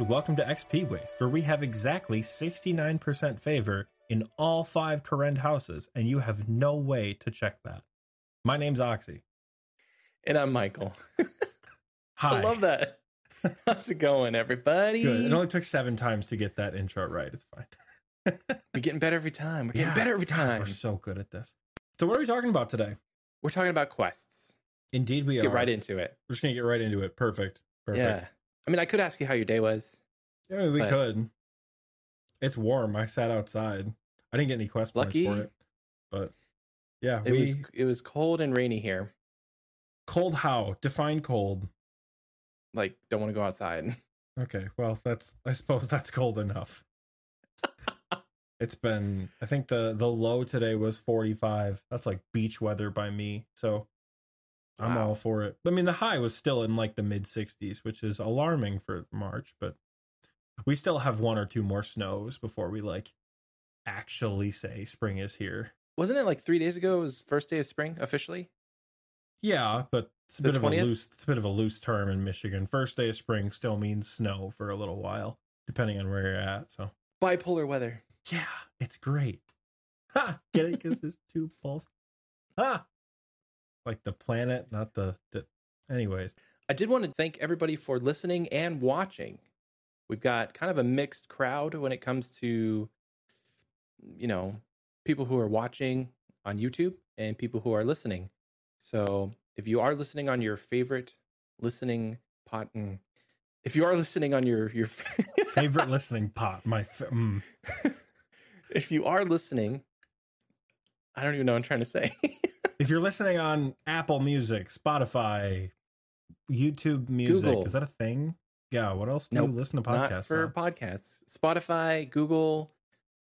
And welcome to XP Waste, where we have exactly 69% favor in all five Kourend houses, and you have no way to check that. My name's Oxy. And I'm Michael. Hi. I love that. How's it going, everybody? Good. It only took seven times to get that intro right. It's fine. We're getting better every time. We're getting Yeah. better every time. We're so good at this. So, what are we talking about today? We're talking about quests. Indeed, we Let's are. get right into it. We're just gonna get right into it. Perfect. Perfect. Yeah. I mean, I could ask you how your day was. Yeah, we But- could. It's warm. I sat outside. I didn't get any quest points Lucky. for it, but yeah, It we was it was cold and rainy here. cold. How define cold? Like, don't want to go outside. Okay, well, that's I suppose that's cold enough. it's been I think the the low today was 45. That's like beach weather by me. So I'm Wow. all for it. I mean, the high was still in like the mid 60s, which is alarming for March, but we still have one or two more snows before we like actually say spring is here. Wasn't it like three days ago? It was first day of spring officially. Yeah, but it's a The bit of a loose it's a bit of a loose term in Michigan. First day of spring still means snow for a little while, depending on where you're at. So Bipolar weather. Yeah, it's great. Ha! Get it? Because it's two poles. Ha! Like the planet, not the, the. Anyways, I did want to thank everybody for listening and watching. We've got kind of a mixed crowd when it comes to, you know, people who are watching on YouTube and people who are listening. So if you are listening on your favorite listening pot, mm, if you are listening on your your favorite listening pot. My mm. if you are listening, I don't even know what I'm trying to say. if you're listening on Apple Music, Spotify, YouTube Music, Google. is that a thing? Yeah. What else do Nope, you listen to podcasts? Not for on? podcasts. Spotify, Google.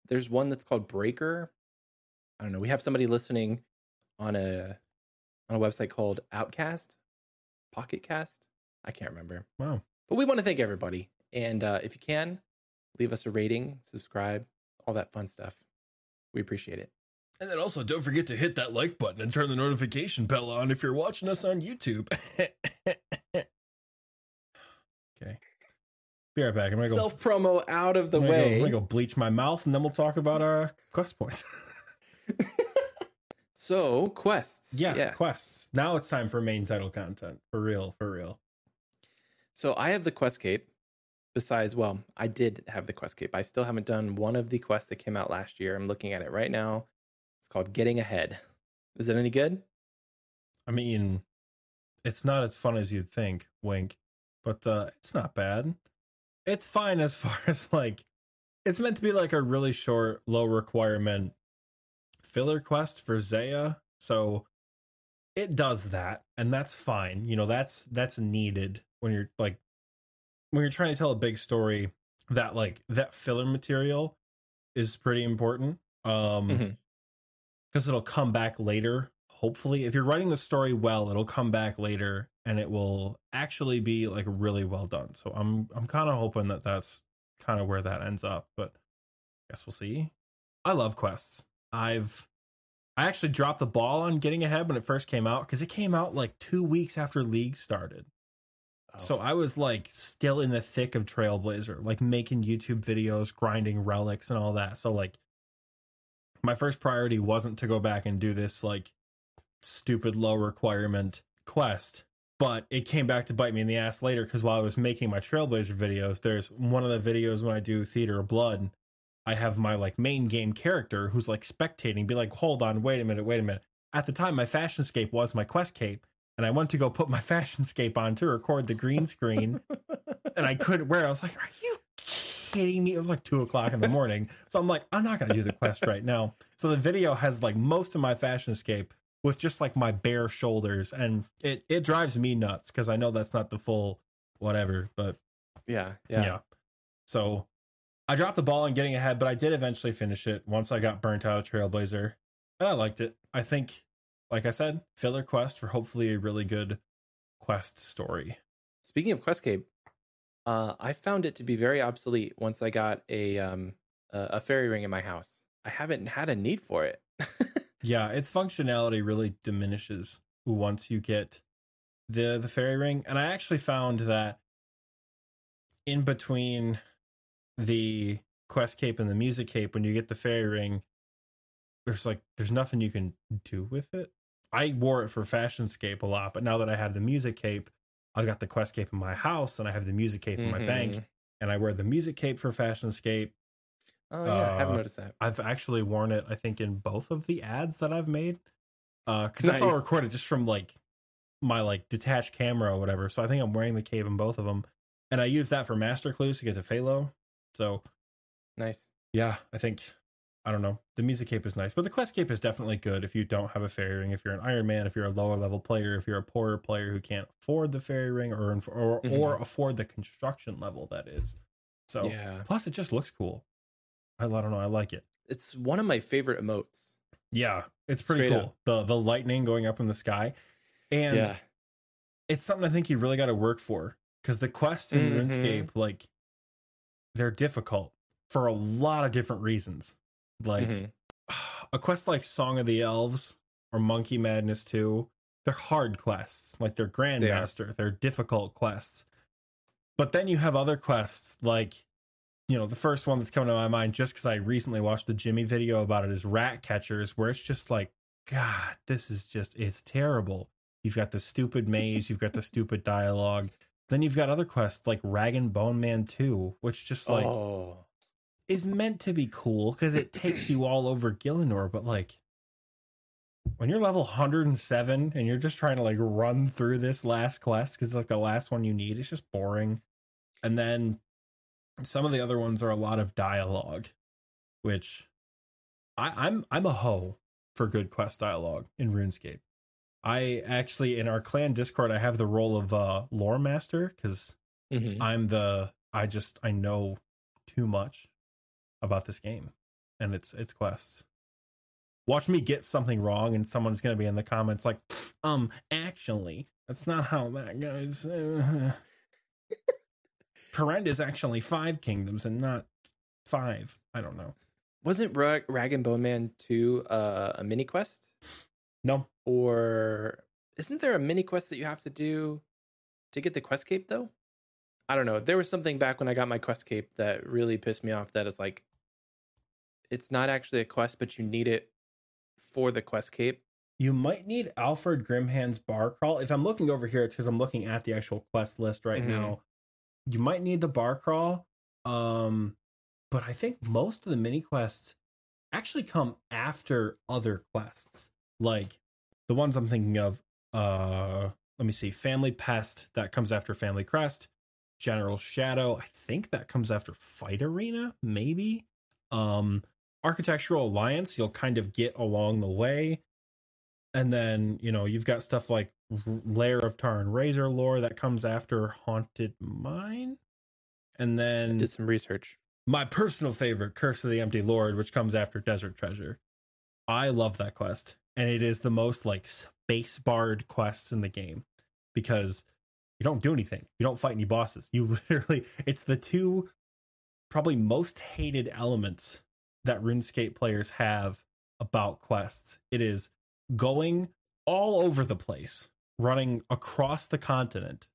There's one that's called Breaker. I don't know. We have somebody listening on a on a website called Outcast, Pocket Cast. I can't remember. Wow. But we want to thank everybody. And uh, if you can, leave us a rating, subscribe, all that fun stuff. We appreciate it. And then also don't forget to hit that like button and turn the notification bell on if you're watching us on YouTube. okay. Be right back. I'm gonna go Self promo out of the I'm gonna go- way. I'm gonna go bleach my mouth and then we'll talk about our quest points. So quests. yeah, Yes. quests. Now it's time for main title content. For real, for real. So I have the quest cape. Besides, well, I did have the quest cape. I still haven't done one of the quests that came out last year. I'm looking at it right now. It's called Getting Ahead. Is it any good? I mean, it's not as fun as you'd think, wink, but uh it's not bad. It's fine as far as like it's meant to be like a really short, low requirement filler quest for Zeah. So it does that, and that's fine. You know, that's that's needed when you're like when you're trying to tell a big story that like that filler material is pretty important. Um Mhm. Because it'll come back later. Hopefully, if you're writing the story well, it'll come back later and it will actually be like really well done. So I'm I'm kind of hoping that that's kind of where that ends up, but I guess we'll see. I love quests. I've I actually dropped the ball on getting ahead when it first came out because it came out like two weeks after League started. Oh, So I was like still in the thick of Trailblazer, like making YouTube videos, grinding relics and all that. So like my first priority wasn't to go back and do this like stupid low requirement quest, but it came back to bite me in the ass later because while I was making my Trailblazer videos, there's one of the videos when I do Theater of Blood, I have my like main game character who's like spectating, be like, hold on, wait a minute, wait a minute. At the time, my fashion scape was my quest cape, and I went to go put my fashion scape on to record the green screen, and I couldn't wear. it. I was like, "Are you kidding me?" It was like two o'clock in the morning, so I'm like, "I'm not going to do the quest right now." So the video has like most of my fashion escape with just like my bare shoulders, and it it drives me nuts because I know that's not the full whatever, but yeah, yeah. yeah. So I dropped the ball on getting ahead, but I did eventually finish it once I got burnt out of Trailblazer. And I liked it. I think, like I said, filler quest for hopefully a really good quest story. Speaking of quest cape, uh, I found it to be very obsolete once I got a um a, fairy ring in my house. I haven't had a need for it. Yeah, its functionality really diminishes once you get the the fairy ring. And I actually found that in between the quest cape and the music cape, when you get the fairy ring, there's like there's nothing you can do with it. I wore it for Fashionscape a lot, but now that I have the music cape, I've got the quest cape in my house and I have the music cape in my bank, Mhm. and I wear the music cape for Fashionscape. Oh yeah, I haven't Uh, noticed that. I've actually worn it, I think, in both of the ads that I've made. Uh, because that's all recorded just from like my like detached camera or whatever. So I think I'm wearing the cape in both of them, and I use that for master clues to get to Falo. So Nice. yeah, I think I don't know. The music cape is nice, but the quest cape is definitely good if you don't have a fairy ring. If you're an Iron Man, if you're a lower level player, if you're a poorer player who can't afford the fairy ring or or Mhm. or afford the construction level that is. So Yeah. plus it just looks cool. I, I don't know. I like it. It's one of my favorite emotes. Yeah, it's pretty Straight cool. up. The the lightning going up in the sky, and yeah. it's something I think you really got to work for because the quests in Mhm. RuneScape, like, they're difficult for a lot of different reasons. Like Mhm. a quest like Song of the Elves or Monkey Madness 2, they're hard quests. Like they're Grandmaster, they're difficult quests. But then you have other quests like, you know, the first one that's coming to my mind just because I recently watched the Jimmy video about it is Rat Catchers, where it's just like, God, this is just, it's terrible. You've got the stupid maze, you've got the stupid dialogue. Then you've got other quests like Rag and Bone Man 2, which just like oh. Is meant to be cool because it takes you all over Gielinor, but like when you're level 107 and you're just trying to like run through this last quest because it's like the last one you need, it's just boring. And then some of the other ones are a lot of dialogue, which I, I'm I'm a hoe for good quest dialogue in RuneScape. I actually in our clan Discord I have the role of uh lore master because Mhm. I'm the I just I know too much about this game and its its quests. Watch me get something wrong and someone's gonna be in the comments like, um, actually, that's not how that goes. Kourend is actually five kingdoms and not five. I don't know. Wasn't Rag, Rag and Bone Man 2 uh, a mini quest? No, Or isn't there a mini quest that you have to do to get the quest cape though? I don't know. There was something back when I got my quest cape that really pissed me off that is like it's not actually a quest, but you need it for the quest cape. you might need Alfred Grimhand's bar crawl. If I'm looking over here, it's because I'm looking at the actual quest list right Mhm. now. You might need the bar crawl. Um, but I think most of the mini quests actually come after other quests. Like the ones I'm thinking of, uh let me see, Family Pest, that comes after Family Crest. General Shadow, I think that comes after Fight Arena, maybe. Um Architectural Alliance, you'll kind of get along the way. And then you know you've got stuff like R- lair of Tarn Razorlor that comes after haunted mine. And then Did some research. my personal favorite curse of the empty lord which comes after desert treasure. I love that quest and it is the most like space barred quests in the game because you don't do anything. You don't fight any bosses. You literally it's the two probably most hated elements that runescape players have about quests it is going all over the place running across the continent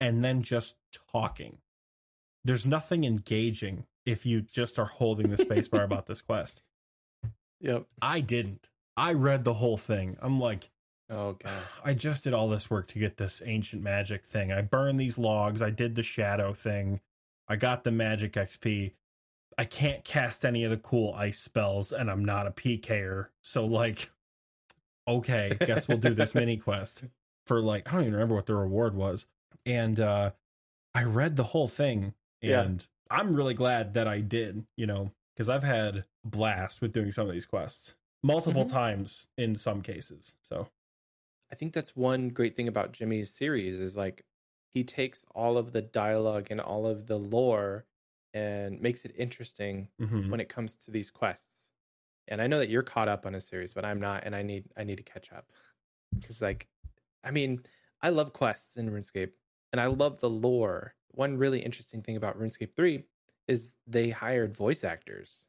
and then just talking there's nothing engaging if you just are holding the spacebar about this quest. Yep. I didn't. I read the whole thing. I'm like, Oh god. I just did all this work to get this ancient magic thing. I burned these logs. I did the shadow thing. I got the magic XP. I can't cast any of the cool ice spells, and I'm not a PKer. So, like, okay, guess we'll do this mini quest for like, I don't even remember what the reward was. And uh I read the whole thing, Yeah. and I'm really glad that I did, you know, because I've had a blast with doing some of these quests multiple Mhm. times in some cases. So, I think that's one great thing about Jimmy's series is like he takes all of the dialogue and all of the lore and makes it interesting mhm. when it comes to these quests. And I know that you're caught up on a series, but I'm not, and I need I need to catch up because like, I mean, I love quests in RuneScape, and I love the lore. One really interesting thing about RuneScape three is they hired voice actors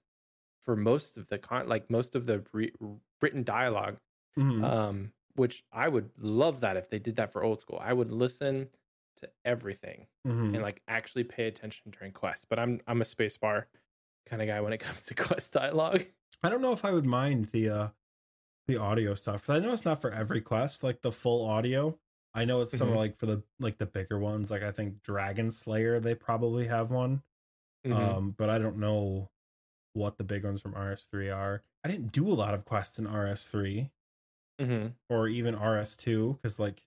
for most of the con, like most of the re- written dialogue Mhm. um, which I would love that if they did that for old school. I would listen to everything Mhm. and like actually pay attention during quests. But I'm I'm a spacebar kind of guy when it comes to quest dialogue. I don't know if I would mind the uh the audio stuff I know it's not for every quest, like the full audio. I know it's some Mhm. like for the like the bigger ones, like I think Dragon Slayer they probably have one. Mhm. Um, but I don't know what the big ones from RS3 are. I didn't do a lot of quests in RS3 Mhm. or even RS2 because like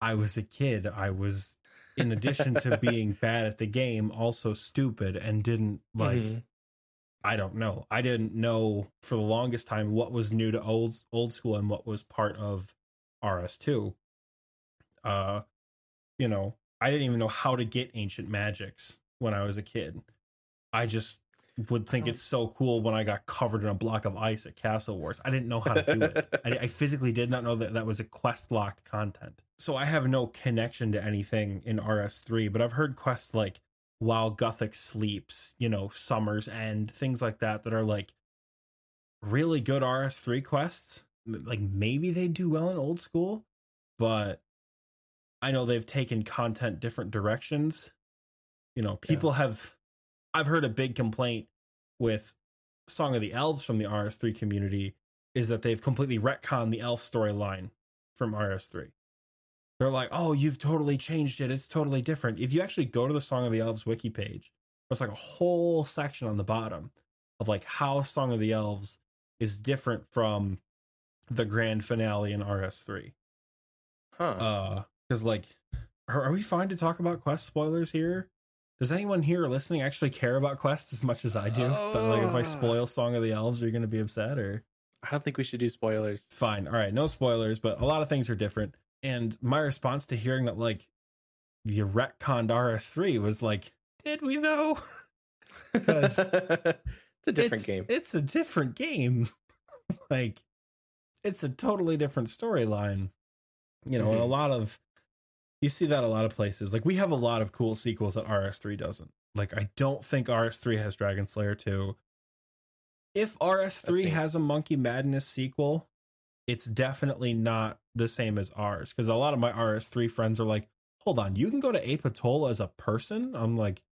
I was a kid. I was in addition to being bad at the game, also stupid and didn't like Mhm. I don't know. I didn't know for the longest time what was new to old old school and what was part of RS2. Uh you know, I didn't even know how to get ancient magics when I was a kid. I just would think Oh. it's so cool when I got covered in a block of ice at Castle Wars. I didn't know how to do it. I, I physically did not know that that was a quest locked content. So I have no connection to anything in RS3, but I've heard quests like While Gothic Sleeps, you know, Summer's End, things like that, that are like really good RS3 quests. Like maybe they do well in old school, but I know they've taken content different directions. You know, people have, I've heard a big complaint with Song of the Elves from the RS3 community is that they've completely retconned the elf storyline from RS3. They're like, oh, you've totally changed it. It's totally different. If you actually go to the Song of the Elves wiki page, there's like a whole section on the bottom of like how Song of the Elves is different from the grand finale in RS3. Huh. Uh, because like, are, are we fine to talk about quest spoilers here? Does anyone here listening actually care about Quest as much as I do? That, like, if I Oh. spoil Song of the Elves, are you going to be upset or? I don't think we should do spoilers. fine. All right, no spoilers, but a lot of things are different. And my response to hearing that like the retconned RS3 was like, did we though? it's a different It's- game. It's a different game. like it's a totally different storyline. You know, and a Mhm. lot of you see that a lot of places. Like we have a lot of cool sequels that RS3 doesn't. Like I don't think RS3 has Dragon Slayer 2. If RS3 neat. has a Monkey Madness sequel, it's definitely not the same as ours because a lot of my RS3 friends are like, "Hold on, you can go to Ape Atoll as a person?" I'm like,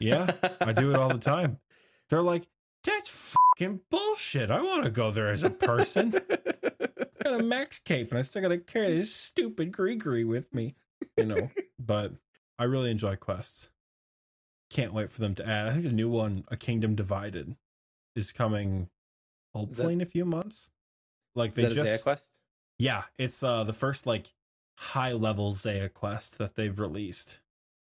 "Yeah, I do it all the time." They're like, "That's fucking bullshit. I want to go there as a person." I got a max cape and I still got to carry this stupid greegree with me, you know. but I really enjoy quests. Can't wait for them to add. I think the new one, A Kingdom Divided, is coming hopefully that- in a few months. Like they just quest? yeah, it's uh the first like high level Zeah quest that they've released.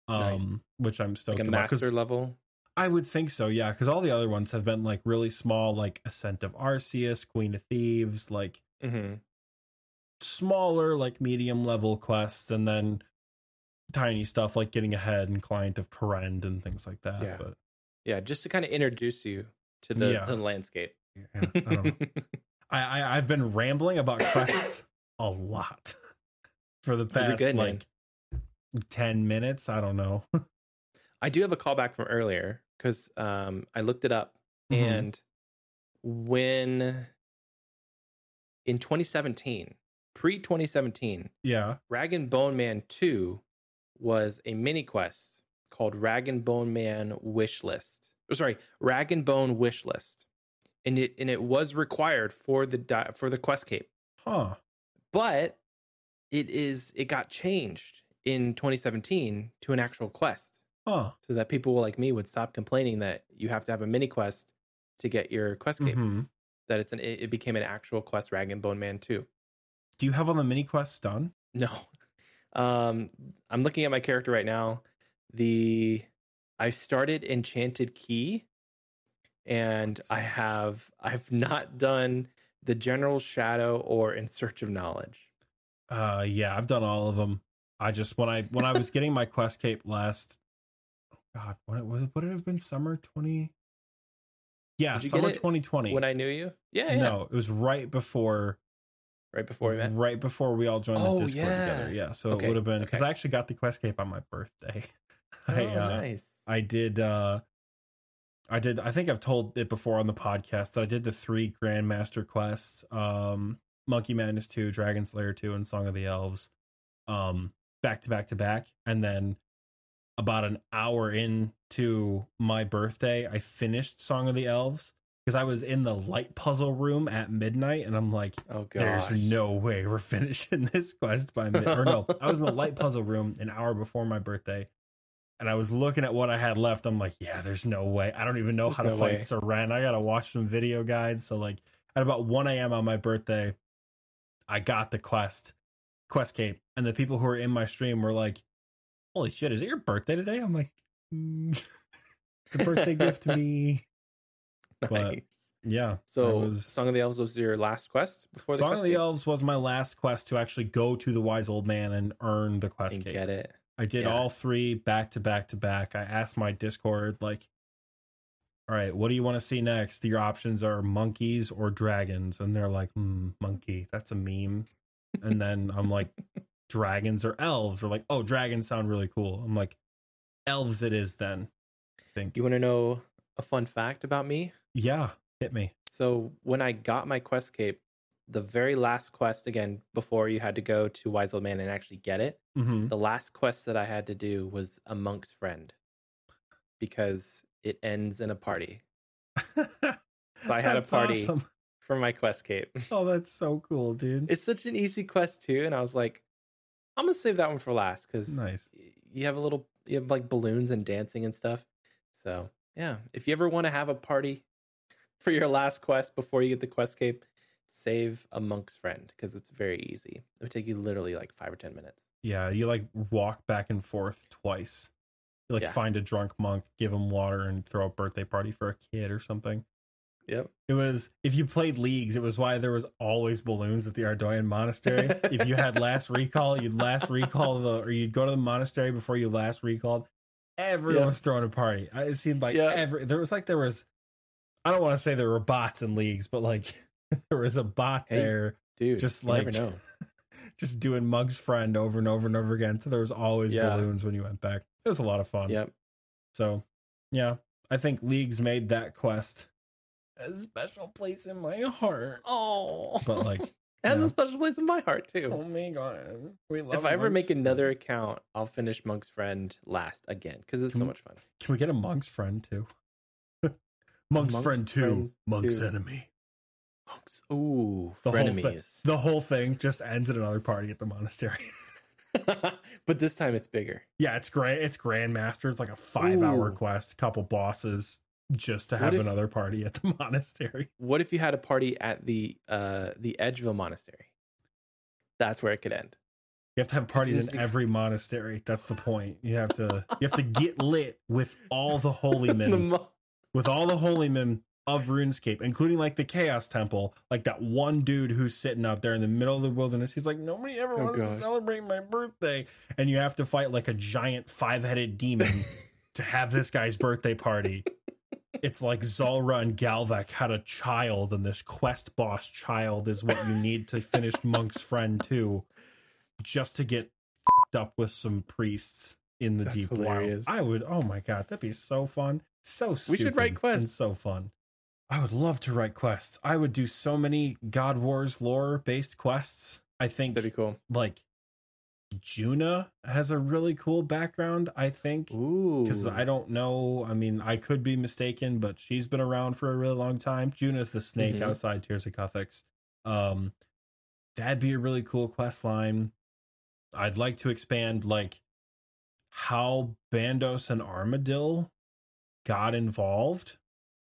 Um Nice. which I'm stoked Like a about master level? I would think so, yeah, because all the other ones have been like really small, like Ascent of Arceus, Queen of Thieves, like hmm smaller, like medium level quests, and then tiny stuff like getting ahead and Client of Kourend and things like that. Yeah. But Yeah, just to kind of introduce you to the, Yeah. to the landscape. yeah, I. I, I I've been rambling about quests a lot for the past good, man. like ten minutes. I don't know. I do have a callback from earlier because um, I looked it up, Mhm. and when in 2017, pre 2017, yeah. Rag and Bone Man 2 was a mini quest called Rag and Bone Man Wish List. Oh, sorry, Rag and Bone Wish List, and it and it was required for the di- for the quest cape, Huh. but it is it got changed in 2017 to an actual quest Huh. so that people like me would stop complaining that you have to have a mini quest to get your quest cape. Mhm. That it's an it it became an actual quest, Rag and Bone Man 2. Do you have all the mini quests done? No. Um I'm looking at my character right now. The I started Enchanted Key and I have I've not done the General Shadow or In Search of Knowledge. Uh, yeah, I've done all of them. I just when I when I was getting my quest cape last, oh God, what was it? Would it have been summer twenty? Yeah, Did you get summer twenty twenty. When I knew you? Yeah, yeah. No, it was right before Right before we met. right before we all joined Oh, the Discord yeah. together. Yeah, so Okay, it would have been because okay. I actually got the quest cape on my birthday. I, oh, uh, nice. I did uh I did I think I've told it before on the podcast that I did the three Grandmaster quests, um Monkey Madness 2, Dragon Slayer 2, and Song of the Elves. Um back to back to back. And then about an hour into my birthday, I finished Song of the Elves because I was in the light puzzle room at midnight and I'm like, Oh there's no way we're finishing this quest by mid or no, I was in the light puzzle room an hour before my birthday. And I was looking at what I had left. I'm like, yeah, there's no way. I don't even know There's how to no fight way. Seren. I gotta watch some video guides. So like at about 1 a.m. on my birthday, I got the quest, quest cape, and the people who were in my stream were like, "Holy shit, is it your birthday today?" I'm like, mm, "It's a birthday gift to me." Nice. but- Yeah. so, was Song of the Elves was your last quest before the Song of the? Elves was my last quest to actually go to the Wise Old Man and earn the quest and cape. get it. I did Yeah. all three back to back to back. I asked my Discord, like, all right, what do you want to see next? Your options are monkeys or dragons. And they're like, hmm, monkey, that's a meme. And then I'm like, dragons or elves. They're like, oh, dragons sound really cool. I'm like, elves it is then. I think. You want to know a fun fact about me? Yeah, hit me. So when I got my quest cape, the very last quest again before you had to go to Wise Old Man and actually get it, hmm the last quest that I had to do was a monk's friend because it ends in a party so I had a party. Awesome. for my quest cape. Oh, that's so cool, dude. It's such an easy quest too, and I was like, I'm gonna save that one for last because nice. you have a little, you have like balloons and dancing and stuff. So yeah, if you ever want to have a party for your last quest before you get the quest cape, save a monk's friend because it's very easy. It would take you literally like five or ten minutes. Yeah, you like walk back and forth twice. You like Yeah. find a drunk monk, give him water, and throw a birthday party for a kid or something. Yep. It was if you played leagues, it was why there was always balloons at the Ardougne monastery. if you had last recall, you'd last recall the or you'd go to the monastery before you last recalled. Everyone Yeah. was throwing a party. It seemed like Yeah. every there was like there was I don't want to say there were bots in leagues, but like there was a bot Hey, there Dude, just like never know. just doing Mug's friend over and over and over again. So there was always Yeah. balloons when you went back. It was a lot of fun. Yep. So yeah, I think leagues made that quest a special place in my heart. Oh, But like, it has yeah. a special place in my heart too. oh my god, we love. if I ever make friend. another account, I'll finish Monk's Friend last again because it's so Can- much fun. can we get a Monk's friend too? Monk's, Monk's friend two, friend Monk's two. enemy. Monks, ooh, The whole, thing, the whole thing just ends at another party at the monastery. but this time it's bigger. yeah, it's grand. It's grandmaster. It's like a five-hour quest, couple bosses, just to have if- another party at the monastery. What if you had a party at the uh the Edgeville Monastery? That's where it could end. You have to have parties in every monastery. That's the point. You have to you have to get lit with all the holy The men, mo- with all the holy men of RuneScape, including like the Chaos Temple, like that one dude who's sitting out there in the middle of the wilderness. He's like, nobody ever Oh, wants to celebrate my birthday, and you have to fight like a giant five-headed demon to have this guy's birthday party. It's like Zulrah and Galvek had a child, and this quest boss child is what you need to finish Monk's friend too, just to get up with some priests in the That's deep hilarious. wild. I would. Oh my god, that'd be so fun. So stupid. We should write and quests. so fun. I would love to write quests. I would do so many God Wars lore based quests. I think That'd be cool. like Juna has a really cool background. I think because I don't know. I mean, I could be mistaken, but she's been around for a really long time. Juna's the snake Mhm. outside Tears of Guthix. Um, that'd be a really cool quest line. I'd like to expand like how Bandos and Armadyl got involved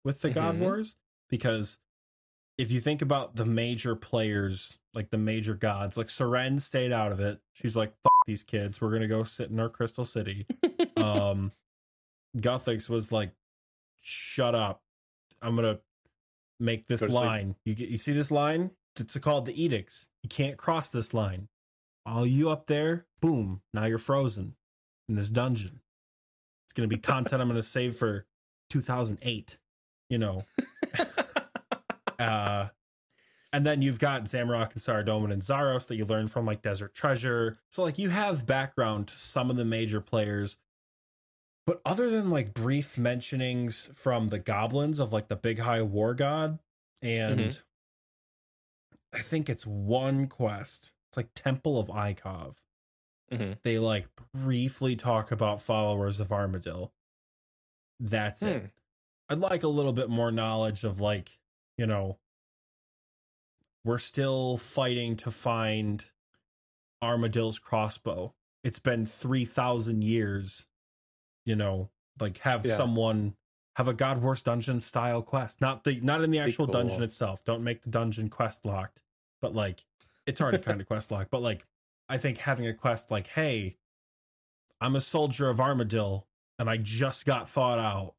with the God Mhm. Wars because if you think about the major players, like the major gods, like Seren stayed out of it. She's like, "Fuck these kids. We're gonna go sit in our Crystal City." um Guthix was like, "Shut up! I'm gonna make this Go line. You get, you see this line? It's called the edicts. You can't cross this line. All you up there, boom! Now you're frozen in this dungeon. It's gonna be content I'm gonna save for 2008. You know, uh, and then you've got Zamorak and Saradomin and Zaros that you learn from like Desert Treasure. So like you have background to some of the major players. But other than like brief mentionings from the goblins of like the big high war god, and Mhm. I think it's one quest. It's like Temple of Ikov. Hmm they like briefly talk about followers of Armadyl. That's it. Hmm. I'd like a little bit more knowledge of like, you know, we're still fighting to find Armadyl's crossbow. It's been 3000 years. You know, like have Yeah. someone have a God Wars dungeon style quest. Not the not in the actual dungeon itself. Don't make the dungeon quest locked. But like it's already kind of quest locked, but like I think having a quest like, hey, I'm a soldier of Armadyl and I just got thought out.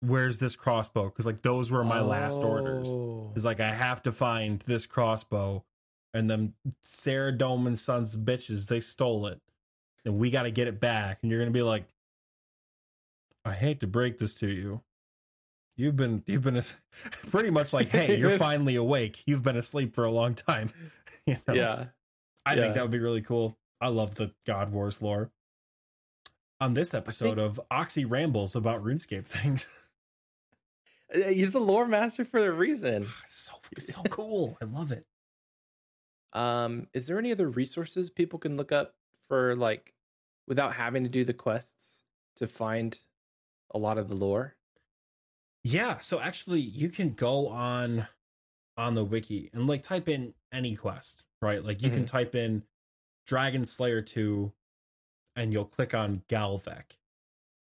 Where's this crossbow? Because like those were my last orders. Oh. Is like I have to find this crossbow, and them Saradomin Sons of bitches they stole it, and we got to get it back. And you're gonna be like, I hate to break this to you. You've been you've been pretty much like, hey, you're finally awake. You've been asleep for a long time. You know? Yeah. I Yeah. think that would be really cool. I love the God Wars lore. On this episode of Oxy rambles about RuneScape things, Uh, He's the lore master for a reason. so so cool. I love it. Um, is there any other resources people can look up for like without having to do the quests to find a lot of the lore? Yeah, so actually you can go on on the wiki and like type in any quest, right? Like you can type in Dragon Slayer 2 and you'll click on Galvek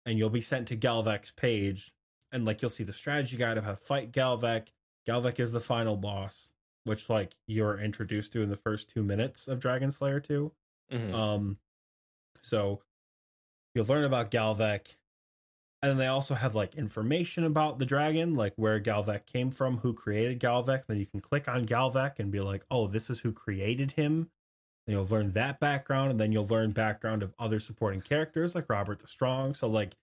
and you'll be sent to Galvek's page and like you'll see the strategy guide of how to fight Galvek. Galvek is the final boss, which like you're introduced to in the first 2 minutes of Dragon Slayer 2. Mhm. Um, so you'll learn about Galvek, and then they also have like information about the dragon, like where Galvek came from, who created Galvek. Then you can click on Galvek and be like, "Oh, this is who created him." And you'll learn that background, and then you'll learn background of other supporting characters like Robert the Strong. So like,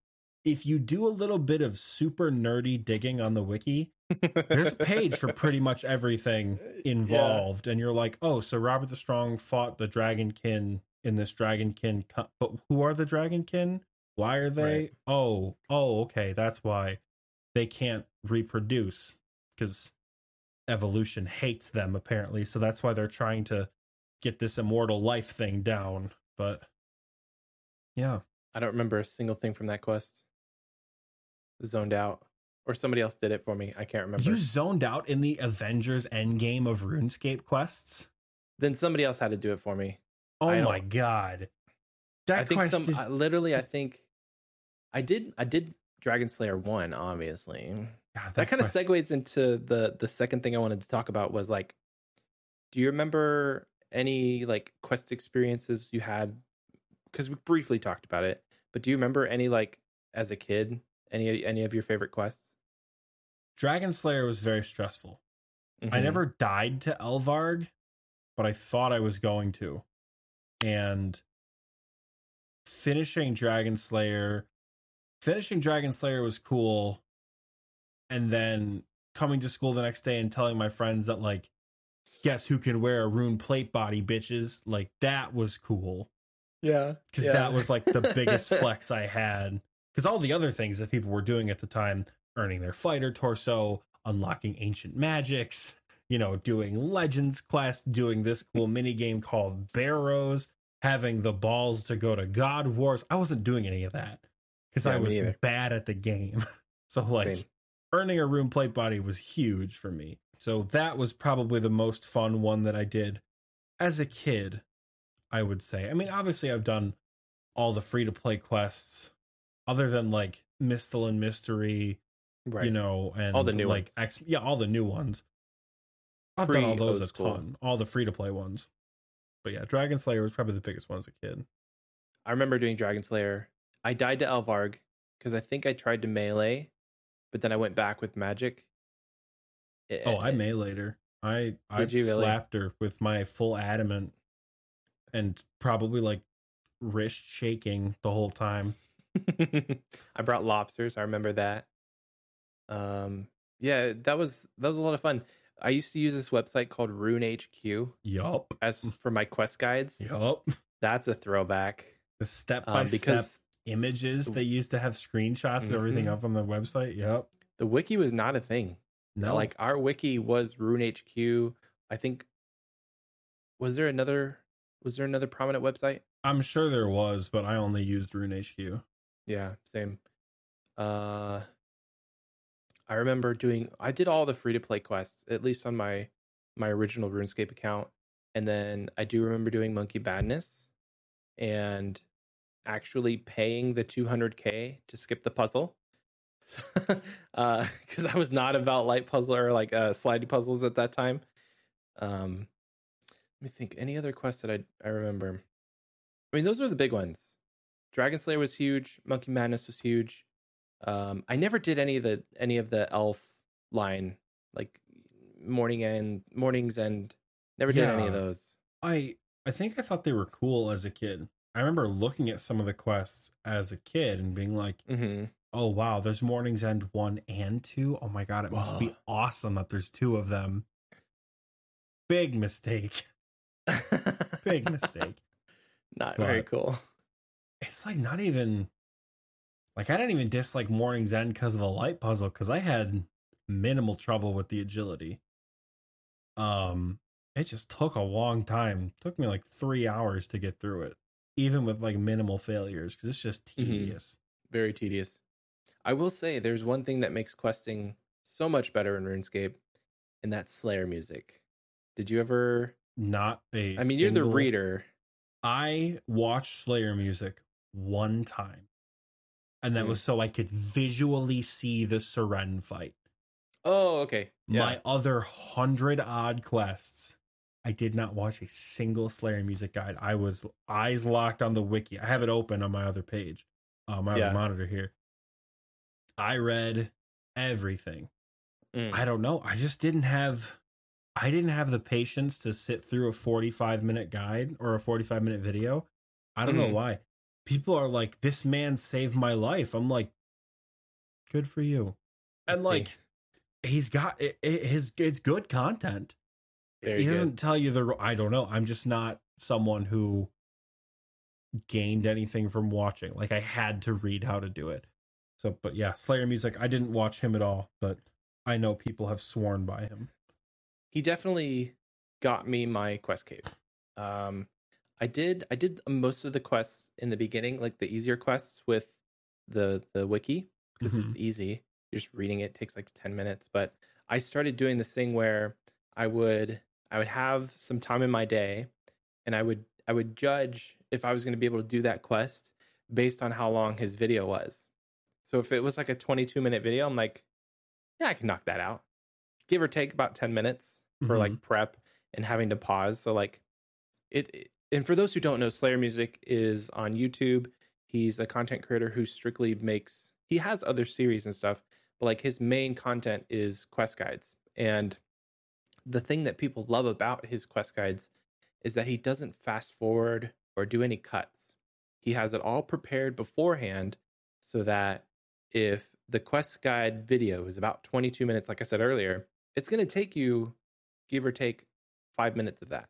if you do a little bit of super nerdy digging on the wiki, there's a page for pretty much everything involved and you're like oh so robert the strong fought the dragonkin in this dragonkin co- but who are the dragonkin why are they Right. oh oh okay that's why they can't reproduce because evolution hates them apparently so that's why they're trying to get this immortal life thing down but yeah I don't remember a single thing from that quest. Zoned out. Or somebody else did it for me. I can't remember. you zoned out in the avengers endgame of runescape quests then somebody else had to do it for me. oh my god that I think quest some is- I, literally I think I did I did Dragon Slayer 1 obviously. God, That kind of segues into the the second thing I wanted to talk about was like do you remember any like quest experiences you had cuz we briefly talked about it, but do you remember any like as a kid any any of your favorite quests? Dragon Slayer was very stressful. I Mhm. never died to Elvarg, but I thought I was going to. And finishing Dragon Slayer, finishing Dragon Slayer was cool. And then coming to school the next day and telling my friends that, like, guess who can wear a rune plate body, bitches? Like, that was cool. Yeah. because that was like the biggest flex I had. Because all the other things that people were doing at the time, earning their fighter torso, unlocking ancient magics, you know, doing Legends quest, doing this cool mini game called Barrows, having the balls to go to God Wars. I wasn't doing any of that because Yeah, I was bad at the game. so like Same. earning a room plate body was huge for me. So that was probably the most fun one that I did as a kid, I would say. I mean, obviously I've done all the free to play quests other than like Misthalin Mystery, right. you know, and All the new like ones. X yeah, all the new ones. I've Free done all those a school. ton. All the free to play ones. But yeah, Dragon Slayer was probably the biggest one as a kid. I remember doing Dragon Slayer. I died to Elvarg because I think I tried to melee, but then I went back with magic. It- Oh, I may later. I I you really? slapped her with my full adamant and probably like wrist shaking the whole time. I brought lobsters. I remember that. Um, yeah, that was that was a lot of fun. I used to use this website called Rune HQ Yup. as for my quest guides. Yup. That's a throwback. The step by Um, step because images they used to have screenshots of everything Mhm. up on the website. Yep. the wiki was not a thing. No, Like our wiki was Rune HQ. I think was there another Was there another prominent website? I'm sure there was, but I only used Rune HQ. Yeah, same. Uh, I remember doing. I did all the free to play quests, at least on my my original RuneScape account, and then I do remember doing Monkey Badness, and actually paying the 200k to skip the puzzle. because uh, because I was not about light puzzle or like uh, slidey puzzles at that time. Um, let me think. Any other quests that I I remember? I mean, those were the big ones. Dragon Slayer was huge. Monkey Madness was huge. Um, I never did any of the any of the elf line like morning and mornings and never did any of those. I I think I thought they were cool as a kid. I remember looking at some of the quests as a kid and being like, Mm-hmm. "Oh wow, there's Mourning's End one and two. Oh my god, it must be awesome that there's two of them." Big mistake. Big mistake. Not very cool. It's like not even like I didn't even dislike Mourning's End because of the light puzzle because I had minimal trouble with the agility. Um, it just took a long time. took me like three hours to get through it, even with like minimal failures because it's just Mhm. tedious. Very tedious. I will say there's one thing that makes questing so much better in RuneScape, and that's Slayer music. Did you ever? Not a. I mean, you're the reader. I watched Slayer music one time, and that Mm. was so I could visually see the Seren fight. Oh, okay. Yeah. My other hundred odd quests, I did not watch a single Slayer music guide. I was eyes locked on the wiki. I have it open on my other page, uh, my Yeah. other monitor here. I read everything. Mm. I don't know. I just didn't have. I didn't have the patience to sit through a 45 minute guide or a 45 minute video. I don't know Mhm. why. People are like, this man saved my life. I'm like, good for you. And like, he's got it, it, his, it's good content. Very he good. doesn't tell you the, I don't know. I'm just not someone who gained anything from watching. Like, I had to read how to do it. So, but yeah, Slayer music, I didn't watch him at all, but I know people have sworn by him. he definitely got me my quest cave. Um, I did I did most of the quests in the beginning, like the easier quests with the the wiki because it's easy. You're just reading it takes like ten minutes. But I started doing this thing where I would I would have some time in my day, and I would I would judge if I was going to be able to do that quest based on how long his video was. So if it was like a 22 minute video, I'm like, yeah, I can knock that out. Give or take about 10 minutes for like mm-hmm. prep and having to pause. So like it, it- and for those who don't know slayer music is on youtube. He's a content creator who strictly makes he has other series and stuff but like his main content is quest guides. And the thing that people love about his quest guides is that he doesn't fast forward or do any cuts. He has it all prepared beforehand so that if the quest guide video is about 22 minutes like i said earlier it's going to take you give or take five minutes of that.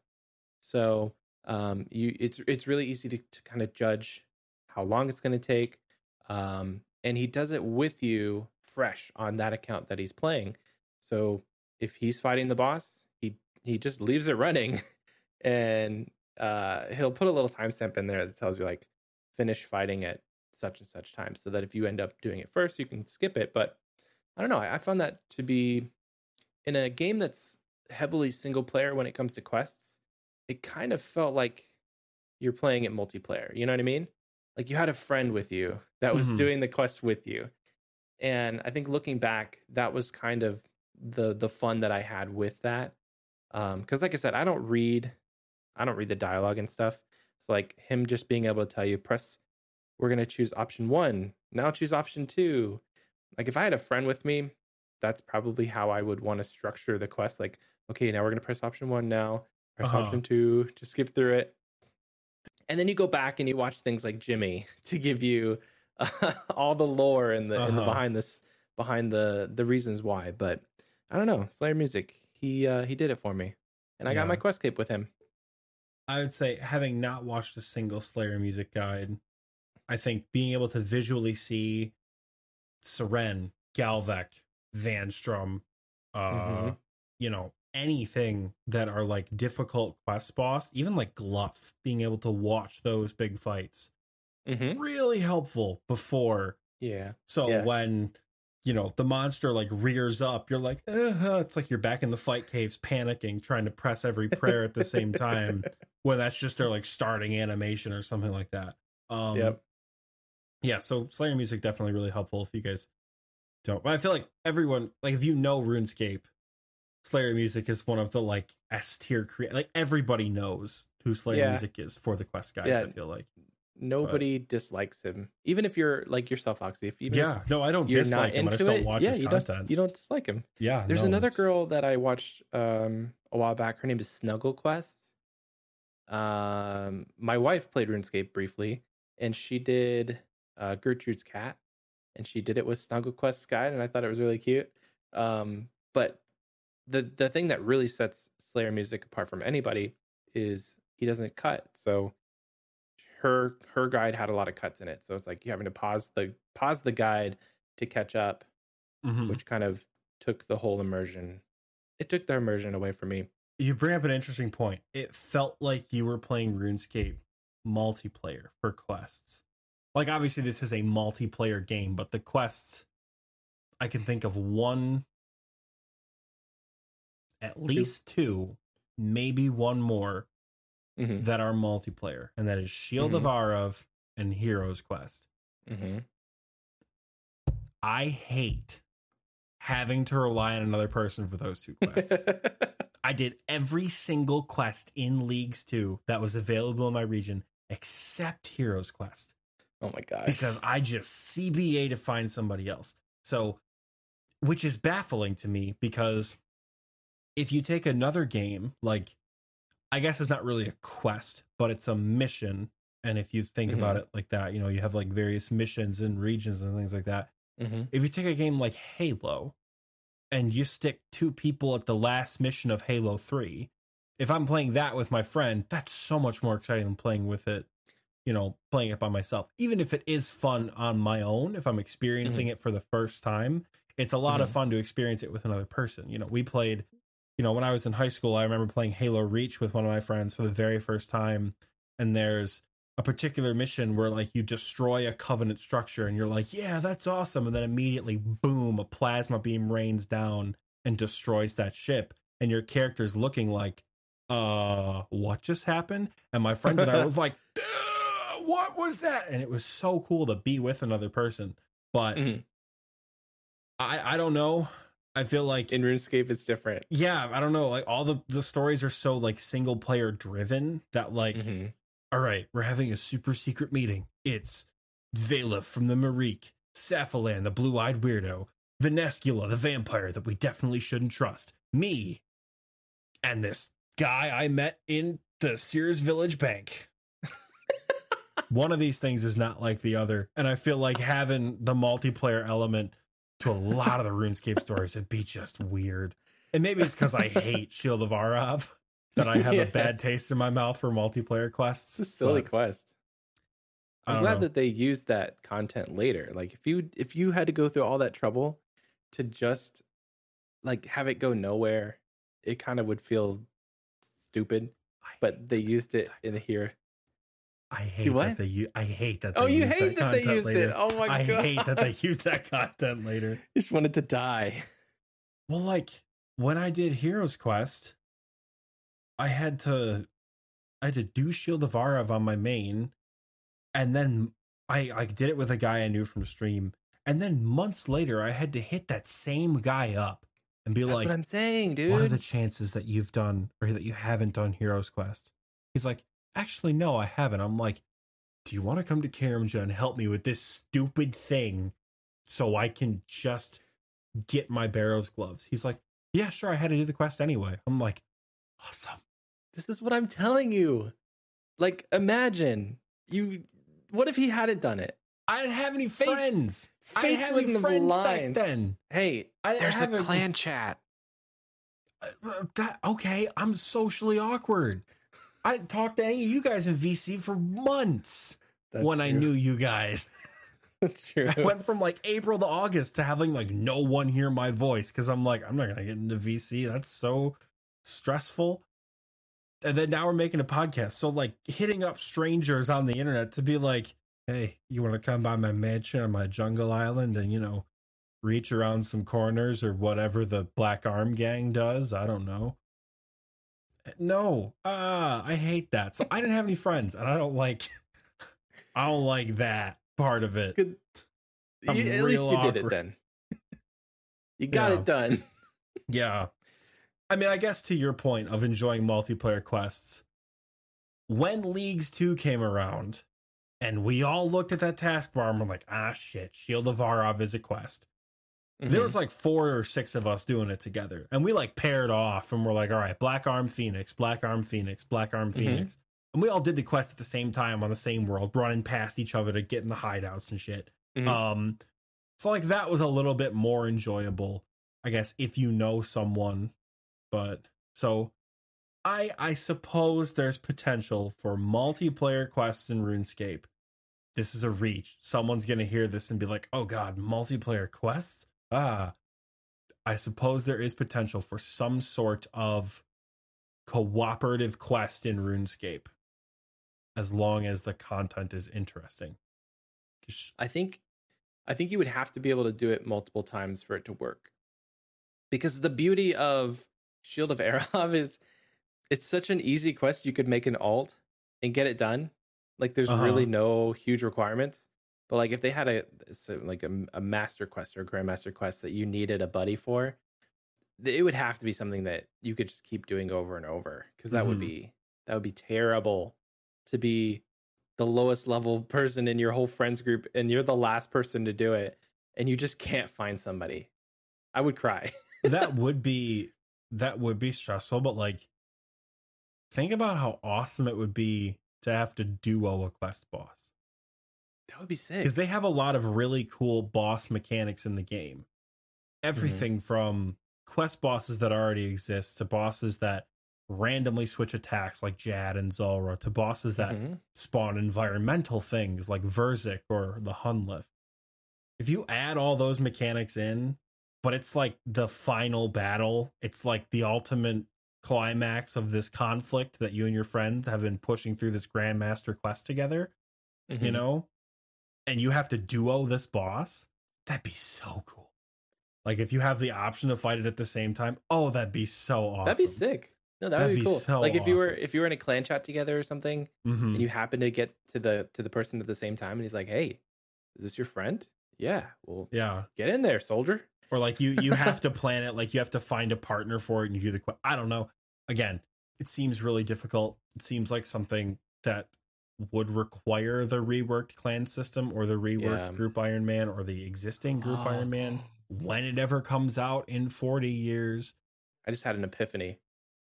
So um, you it's it's really easy to, to kind of judge how long it's going to take um, and he does it with you fresh on that account that he's playing. So if he's fighting the boss he he just leaves it running. And uh, he'll put a little timestamp in there that tells you like finish fighting at such and such time so that if you end up doing it first you can skip it. But i don't know i, I found that to be in a game that's heavily single player when it comes to quests it kind of felt like you're playing it multiplayer you know what i mean? Like you had a friend with you that was Mhm. doing the quest with you. And i think looking back that was kind of the the fun that i had with that um because like i said i don't read i don't read the dialogue and stuff so like him just being able to tell you press we're going to choose option one now choose option two like if i had a friend with me that's probably how i would want to structure the quest like okay now we're going to press option one now press Uh-huh. option two to skip through it and then you go back and you watch things like jimmy to give you uh, all the lore and the, and the Uh-huh. behind this behind the the reasons why but i don't know slayer music he uh he did it for me and i got my quest cape with him I would say, having not watched a single Slayer music guide, I think being able to visually see Seren, Galvek, Vanstrom, uh, Mhm. you know, anything that are like difficult quest boss, even like Glough, being able to watch those big fights, Mm-hmm. really helpful before. Yeah. So Yeah. when you know the monster like rears up, you're like, uh it's like you're back in the fight caves, panicking, trying to press every prayer at the same time. When that's just their like starting animation or something like that. Um, Yep. yeah, so Slayer music definitely really helpful if you guys don't. But I feel like everyone, like if you know RuneScape, Slayer music is one of the like S tier create. Like everybody knows who Slayer Yeah. music is for the quest guys Yeah. I feel like. Nobody dislikes him, even if you're like yourself, Foxy. If even if yeah, no, I don't you're dislike not him. I into just don't it, watch yeah, his you content. don't you don't dislike him. yeah, There's no, another it's- girl that I watched um a while back. Her name is Snuggle Quest. Um, my wife played RuneScape briefly, and she did uh, Gertrude's cat, and she did it with Snuggle Quest guide, and I thought it was really cute. Um, but the the thing that really sets Slayer music apart from anybody is he doesn't cut. So her her guide had a lot of cuts in it, so it's like you having to pause the pause the guide to catch up Mhm. which kind of took the whole immersion. It took the immersion away from me. You bring up an interesting point. It felt like you were playing RuneScape multiplayer for quests. Like obviously this is a multiplayer game, but the quests I can think of one at least two, maybe one more Mm-hmm. that are multiplayer, and that is Shield of Arrav and Heroes Quest. Mm-hmm. I hate having to rely on another person for those two quests. I did every single quest in Leagues 2 that was available in my region except Heroes Quest oh my gosh! because I just CBA to find somebody else. So, which is baffling to me because if you take another game, like, I guess it's not really a quest, but it's a mission. And if you think about it like that, you know, you have like various missions and regions and things like that. Mhm. If you take a game like Halo and you stick two people at the last mission of Halo 3, if I'm playing that with my friend, that's so much more exciting than playing with it, you know, playing it by myself. Even if it is fun on my own, if I'm experiencing it for the first time, it's a lot of Mhm. fun to experience it with another person. You know, we played, you know, when I was in high school, I remember playing Halo Reach with one of my friends for the very first time. And there's a particular mission where like you destroy a covenant structure and you're like, yeah, that's awesome. And then immediately, boom, a plasma beam rains down and destroys that ship. And your character's looking like, uh, what just happened? And my friend and I was like, what was that? And it was so cool to be with another person. But Mhm. I, I don't know. I feel like In RuneScape, it's different. yeah, I don't know. Like all the the stories are so like single player driven that like Mhm. all right, we're having a super secret meeting. It's Vela from the Myreque, Safalaan, the blue eyed weirdo, Vanescula, the vampire that we definitely shouldn't trust, me, and this guy I met in the Seers' Village Bank. One of these things is not like the other. And I feel like having the multiplayer element to a lot of the RuneScape stories it'd be just weird. And maybe it's because I hate Shield of Arrav that I have a bad taste in my mouth for multiplayer quests. It's a silly quest. I'm glad know. that they used that content later. Like if you if you had to go through all that trouble to just like have it go nowhere, it kind of would feel stupid. But they used it in here. Oh I hate that they use. I hate that. Oh, you hate that they used later. it. Oh my I god. I hate that they use that content later. just wanted to die. Well, like when I did Heroes Quest, I had to I had to do Shield of Arrav on my main, and then I I did it with a guy I knew from stream, and then months later I had to hit that same guy up and be That's like, what I'm saying, dude. what are the chances that you've done or that you haven't done Heroes Quest? He's like, actually, no, I haven't. I'm like, do you want to come to Karamja and help me with this stupid thing so I can just get my Barrows gloves? He's like, yeah, sure. I had to do the quest anyway. I'm like, awesome. This is what I'm telling you. Like, imagine you. What if he hadn't done it? I didn't have any Fates- friends. I fates didn't have any wouldn't have friends back then. Hey, I there's have a a- clan chat. Uh, that okay? I'm socially awkward. I didn't talk to any of you guys in VC for months. That's when I knew you guys. That's true. I went from like April to August to having like no one hear my voice because I'm like, I'm not gonna get into VC. That's so stressful. And then now we're making a podcast. So like hitting up strangers on the internet to be like, hey, you want to come by my mansion on my jungle island and, you know, reach around some corners or whatever the Black Arm Gang does? I don't know. No, ah, I hate that. So I didn't have any friends, and I don't like, I don't like that part of it. You- at least you did it then. You got Yeah. it done. Yeah. I mean, I guess to your point of enjoying multiplayer quests, when Leagues 2 came around and we all looked at that taskbar and we're like, ah, shit, Shield of Arrav is a quest. Mm-hmm. There was like four or six of us doing it together. And we like paired off and we're like, all right, Black Arm Phoenix, Black Arm Phoenix, Black Arm Phoenix. And we all did the quest at the same time on the same world, running past each other to get in the hideouts and shit. Mhm. Um, so like that was a little bit more enjoyable, I guess, if you know someone. But so I I suppose there's potential for multiplayer quests in RuneScape. This is a reach. Someone's gonna hear this and be like, "Oh God, multiplayer quests." Ah, I suppose there is potential for some sort of cooperative quest in RuneScape, as long as the content is interesting. I think I think you would have to be able to do it multiple times for it to work. Because the beauty of Shield of Arrav is it's such an easy quest you could make an alt and get it done. Like there's Uh-huh. really no huge requirements. But like if they had a so like a, a master quest or a grandmaster quest that you needed a buddy for, it would have to be something that you could just keep doing over and over because that would Mhm. be that would be terrible to be the lowest level person in your whole friends group and you're the last person to do it and you just can't find somebody. I would cry. that would be that would be stressful but like think about how awesome it would be to have to duo a quest boss that would be sick. because they have a lot of really cool boss mechanics in the game everything from quest bosses that already exist to bosses that randomly switch attacks like jad and Zulrah to bosses that Mhm. spawn environmental things like Verzik or the Hunllef. If you add all those mechanics in, but it's like the final battle, it's like the ultimate climax of this conflict that you and your friends have been pushing through this Grandmaster quest together, you Mhm. know, and you have to duo this boss, that'd be so cool. Like if you have the option to fight it at the same time, oh, that'd be so awesome. That'd be sick. No, that That'd would be, be cool. so like if you were if you were in a clan chat together or something Mhm. and you happen to get to the to the person at the same time and he's like, "Hey, is this your friend?" Yeah. Well, Yeah. get in there, soldier. or like you you have to plan it like you have to find a partner for it and you do the i don't know again it seems really difficult it seems like something that would require the reworked clan system or the reworked Yeah. group iron man or the existing group iron man when it ever comes out in 40 years I just had an epiphany.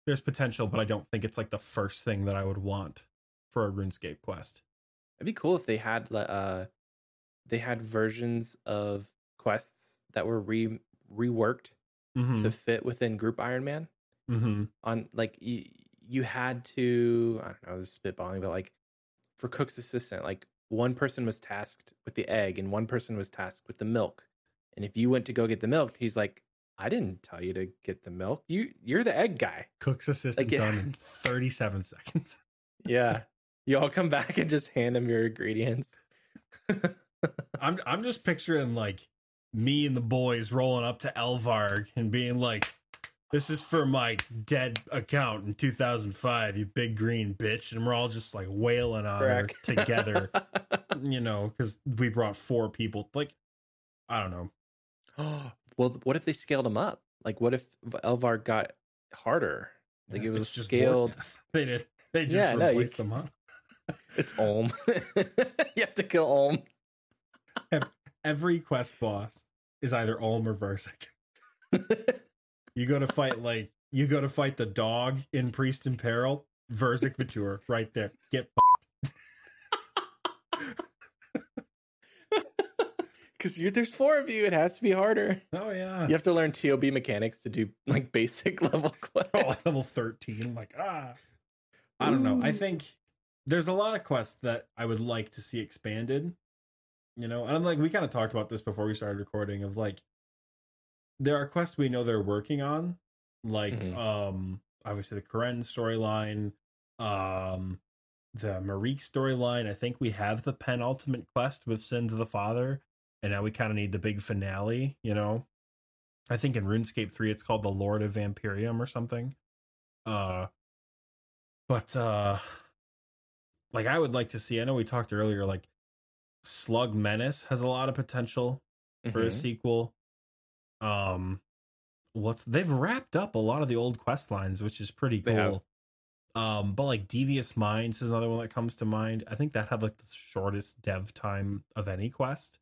there's potential but i don't think it's like the first thing that i would want for a runescape quest It'd be cool if they had uh they had versions of quests that were re reworked mm-hmm. to fit within Group Iron Man. mm-hmm. On like you, you had to I don't know, this is spitballing, but like for Cook's assistant, like one person was tasked with the egg and one person was tasked with the milk. And if you went to go get the milk, he's like, I didn't tell you to get the milk. You you're the egg guy. cook's assistant Like, yeah. done in 37 seconds Yeah. you all come back and just hand him your ingredients. I'm I'm just picturing like me and the boys rolling up to Elvarg and being like, "This is for my dead account in 2005, you big green bitch," and we're all just like wailing on her together, you know, because we brought four people. Like, I don't know. well, what if they scaled him up? Like, what if Elvar got harder? Like it was just scaled. Vortex. They did. They just Yeah, no, you replaced c- them, huh? It's Olm. you have to kill Olm. Every quest boss is either Olm or Verzik. You go to fight like you go to fight the dog in Priest in Peril, Verzik Vitur, right there. Get Because there's four of you, it has to be harder. Oh yeah. You have to learn TOB mechanics to do like basic level quests. Oh, level 13. I'm like, ah. I don't know. I think there's a lot of quests that I would like to see expanded. You know, and I'm like we kind of talked about this before we started recording of like there are quests we know they're working on. Like Mhm. um obviously the Kourend storyline, um, the Myreque storyline. I think we have the penultimate quest with Sins of the Father, and now we kind of need the big finale. You know, I think in RuneScape three it's called the Lord of Vampyrium or something. Uh, but uh, like I would like to see. I know we talked earlier, like Slug Menace has a lot of potential for a Mhm. sequel. Um, what's they've wrapped up a lot of the old quest lines, which is pretty cool. Um, but like Devious Minds is another one that comes to mind. I think that had like the shortest dev time of any quest,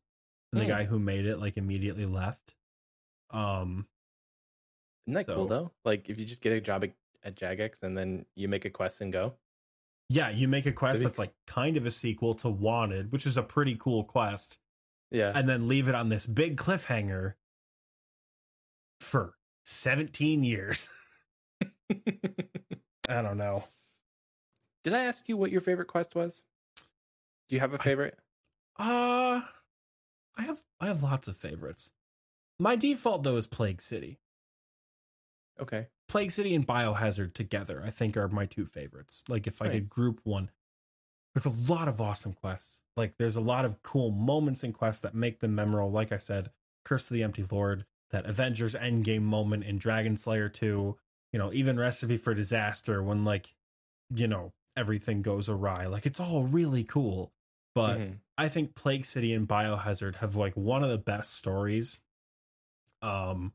and the Hmm. guy who made it like immediately left. Um, Isn't that cool though? Like if you just get a job at, at Jagex and then you make a quest and go. yeah, you make a quest that's like kind of a sequel to Wanted, which is a pretty cool quest, Yeah. and then leave it on this big cliffhanger for 17 years. I don't know. Did I ask you what your favorite quest was? Do you have a favorite? Uh I have I have lots of favorites. My default though is Plague City. okay. Plague City and Biohazard together, I think, are my two favorites. Like if I could group one. There's a lot of awesome quests. Like there's a lot of cool moments in quests that make them memorable. Like I said, Curse of the Empty Lord, that Avengers Endgame moment in Dragon Slayer 2, you know, even Recipe for Disaster when like, you know, everything goes awry. Like it's all really cool. But Mhm. I think Plague City and Biohazard have like one of the best stories. Um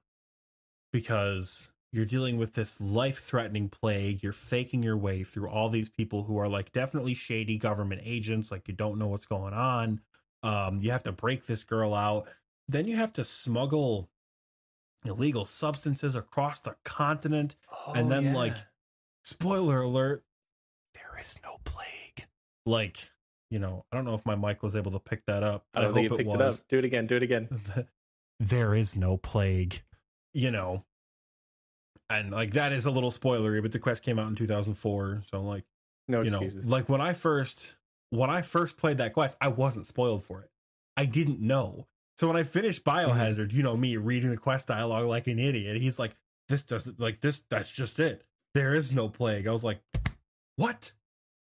because you're dealing with this life-threatening plague, you're faking your way through all these people who are like definitely shady government agents, like you don't know what's going on. Um you have to break this girl out. Then you have to smuggle illegal substances across the continent. And Oh, then, like. Spoiler alert, there is no plague. Like, you know, I don't know if my mic was able to pick that up. I don't think you hope picked it, up. Do it again. Do it again. there is no plague, you know. And like that is a little spoilery, but the quest came out in 2004, so like, No you know, excuses. like when I first when I first played that quest, I wasn't spoiled for it. I didn't know. So when I finished Mm-hmm. Biohazard, you know me reading the quest dialogue like an idiot. He's like, "This doesn't like this. That's just it. There is no plague." I was like, "What?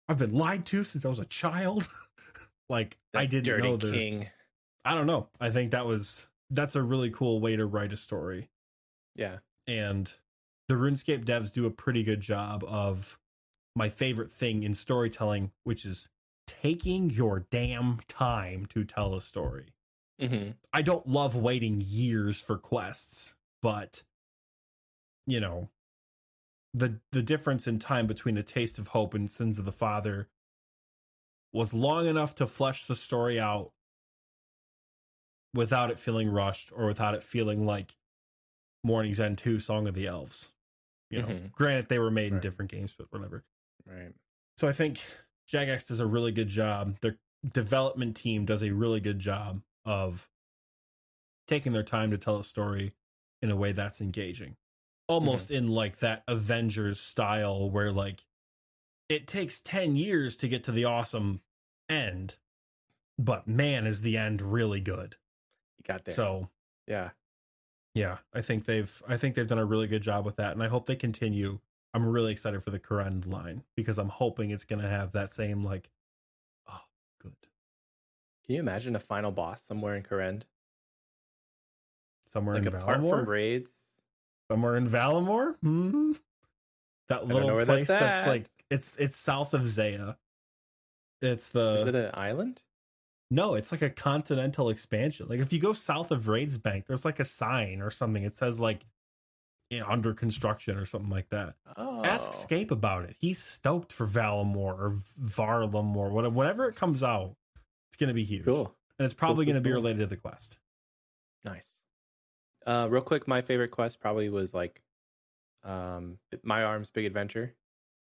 I've been lied to since I was a child." like That I didn't know the. king. I don't know. I think that was that's a really cool way to write a story Yeah. and the RuneScape devs do a pretty good job of my favorite thing in storytelling, which is taking your damn time to tell a story. Hmm I don't love waiting years for quests, but you know, the the difference in time between A Taste of Hope and Sins of the Father was long enough to flesh the story out without it feeling rushed or without it feeling like Mourning's End 2 Song of the Elves. You know, Mhm. granted they were made in different games, but whatever. Right. So I think Jagex does a really good job. Their development team does a really good job of taking their time to tell a story in a way that's engaging. Almost mm-hmm. in like that Avengers style where like it takes 10 years to get to the awesome end, but man is the end really good. You got there. So yeah. yeah, I think they've I think they've done a really good job with that, and I hope they continue. I'm really excited for the Kourend line because I'm hoping it's gonna have that same like, oh, good Can you imagine a final boss somewhere in Kourend? somewhere Like in apart Varlamore. from raids? somewhere in Varlamore. hmm That little place that's that's, like it's it's south of Zeah. It's the Is it an island? no, it's like a continental expansion. Like if you go south of Raids Bank, there's like a sign or something. It says like you know, under construction or something like that. Oh. Ask Scape about it. He's stoked for Varlamore or Varlam or whatever. Whenever it comes out, it's going to be huge. Cool. And it's probably Cool, going to cool, be related to the quest. Nice. Uh, real quick, my favorite quest probably was like, um, My Arms Big Adventure,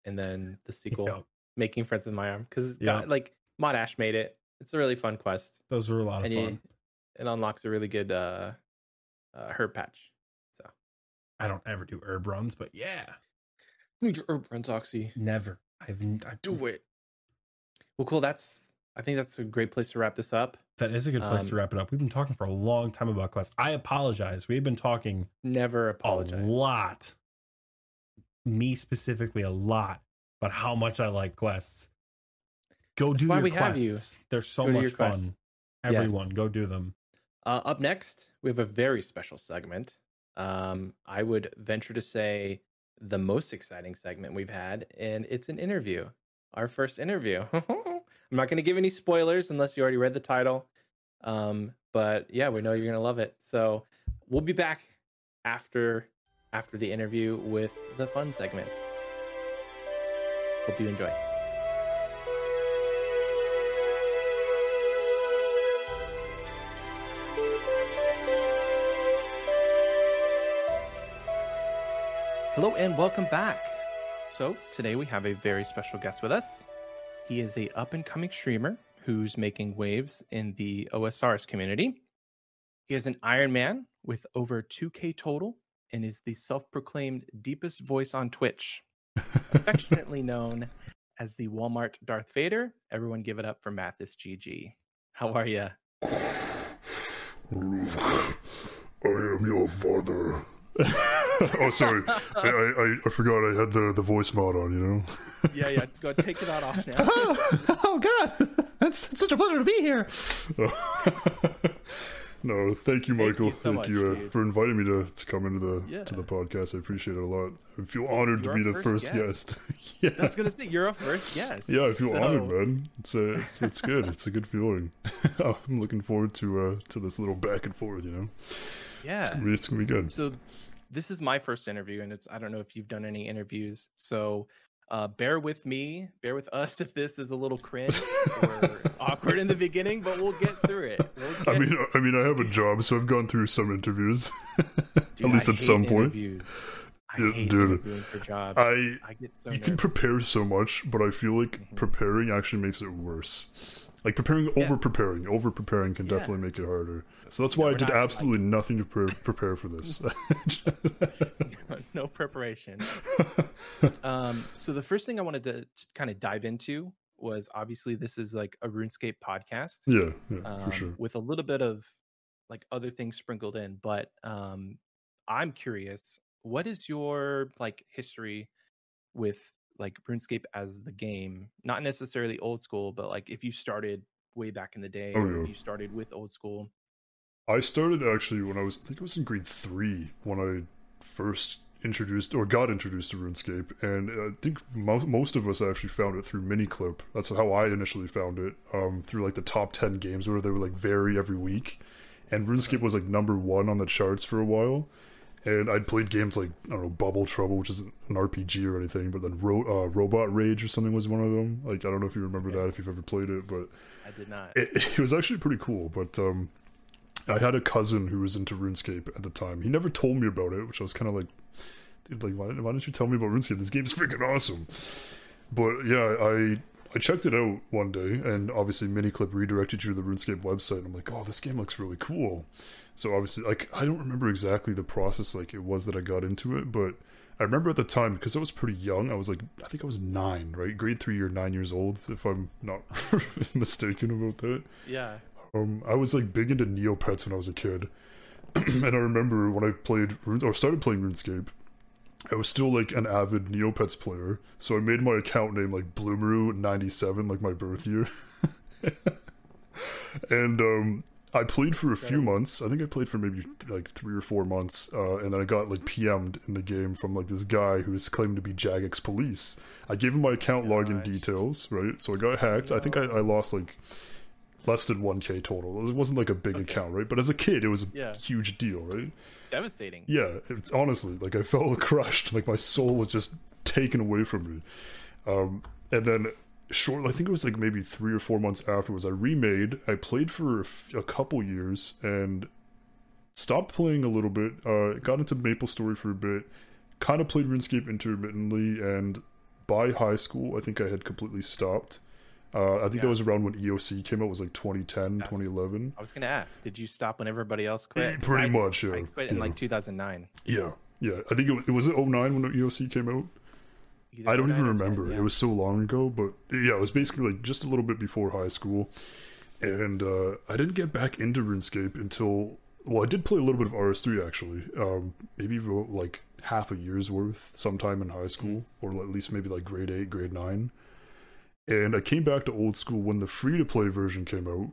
and then the sequel, Making Friends with My Arm, because like Mod Ash made it. It's a really fun quest, those were a lot of and fun. you, it unlocks a really good uh, uh, herb patch. So I don't ever do herb runs, but yeah, need your herb runs, Oxy. never. I've I, Do it. Well, cool. That's I think that's a great place to wrap this up. That is a good place Um, to wrap it up. We've been talking for a long time about quests. I apologize. We've been talking Never apologize a lot me specifically a lot about how much I like quests. Go That's do why your we quests. have you. They're so Go much fun. Everyone, go do them. Uh, up next, we have a very special segment. Um, I would venture to say the most exciting segment we've had, and it's an interview. Our first interview. I'm not going to give any spoilers unless you already read the title. Um, but yeah, we know you're going to love it. So we'll be back after after the interview with the fun segment. Hope you enjoy. Hello and welcome back. So today we have a very special guest with us. He is a up and coming streamer who's making waves in the OSRS community. He is an Iron Man with over 2K total and is the self-proclaimed deepest voice on Twitch, affectionately known as the Walmart Darth Vader. Everyone give it up for Mathis GG. How are you? Luke, I am your father. oh, sorry. I, I, I forgot I had the, the voice mod on, you know? Yeah, yeah. Go take it out off now. oh God, That's it's such a pleasure to be here. no, thank you, Michael. you so thank much, you uh, for inviting me to, to come into the Yeah. to the podcast. I appreciate it a lot. I feel honored You're to be the first first guest. guest. yeah. I was gonna say you're a first guest. Yeah, I feel So- honored, man. It's uh, it's it's good. It's a good feeling. I'm looking forward to uh to this little back and forth. You know, it's Yeah. gonna be, it's gonna be good. So this is my first interview, and it's I don't know if you've done any interviews, so uh, bear with me, bear with us if this is a little cringe or awkward in the beginning, but we'll get through it. We'll I get- mean, I mean, I have a job, so I've gone through some interviews. Dude, at least I at some point. I Yeah, hate dude. for jobs. I I get so you can prepare so much, but I feel like Mhm. preparing actually makes it worse. Like preparing, Yes. over preparing, over preparing can Yeah. definitely make it harder. So that's Yeah, why I did not, like- absolutely nothing to pre- prepare for this. no preparation. um, so the first thing I wanted to, to kind of dive into was obviously this is like a RuneScape podcast. yeah, yeah, um, for sure. with a little bit of like other things sprinkled in. But um, I'm curious, what is your like history with like RuneScape as the game? Not necessarily old school, but like if you started way back in the day, Oh, yeah. if you started with old school. I started actually when I was, I think it was in grade three when I first introduced or got introduced to RuneScape, and I think most most of us actually found it through Miniclip. That's how I initially found it, um, through like the top ten games where they would like vary every week, and RuneScape was like number one on the charts for a while. And I'd played games like I don't know Bubble Trouble, which isn't an RPG or anything, but then Ro- uh, Robot Rage or something was one of them. Like I don't know if you remember Okay. that if you've ever played it, but I did not. it, it was actually pretty cool. But um, I had a cousin who was into RuneScape at the time. He never told me about it, which I was kind of like, dude, like why, why didn't you tell me about RuneScape? This game's freaking awesome. But yeah, I I checked it out one day, and obviously Miniclip redirected you to the RuneScape website. And I'm like, oh, this game looks really cool. So obviously, like I don't remember exactly the process like it was that I got into it, but I remember at the time because I was pretty young. I was like, I think I was nine, right, grade three or nine years old, if I'm not mistaken about that. yeah. Um, I was like big into Neopets when I was a kid, and I remember when I played Rune- or started playing RuneScape, I was still like an avid Neopets player. So I made my account name like Bloomeru ninety seven, like my birth year, and um, I played for a few months. I think I played for maybe like three or four months, uh, and then I got like PM'd in the game from like this guy who's claimed to be Jagex Police. I gave him my account login details, right? So I got hacked. I think I, I lost like less than 1k total. It wasn't like a big Okay. account, right? But as a kid, it was a Yeah. huge deal, right? Devastating. Yeah, it, honestly, like I felt crushed. Like my soul was just taken away from me. Um, and then short, I think it was like maybe three or four months afterwards, I remade. I played for a, f- a couple years and stopped playing a little bit. Uh, got into Maple Story for a bit. Kind of played RuneScape intermittently, and by high school, I think I had completely stopped. Uh, I think Yeah. that was around when EOC came out. It was like 2010, Yes. 2011. I was gonna ask, did you stop when everybody else quit? 'Cause Pretty I- much, yeah. I quit in like 2009. Yeah, yeah. I think it was, it was 09 when EOC came out. I don't even or 10, remember. yeah. It was so long ago, but yeah, it was basically like just a little bit before high school. And uh, I didn't get back into RuneScape until well, I did play a little bit of RS3 actually. Um, maybe even, like half a year's worth sometime in high school, or at least maybe like grade eight, grade nine. And I came back to old school when the free to play version came out,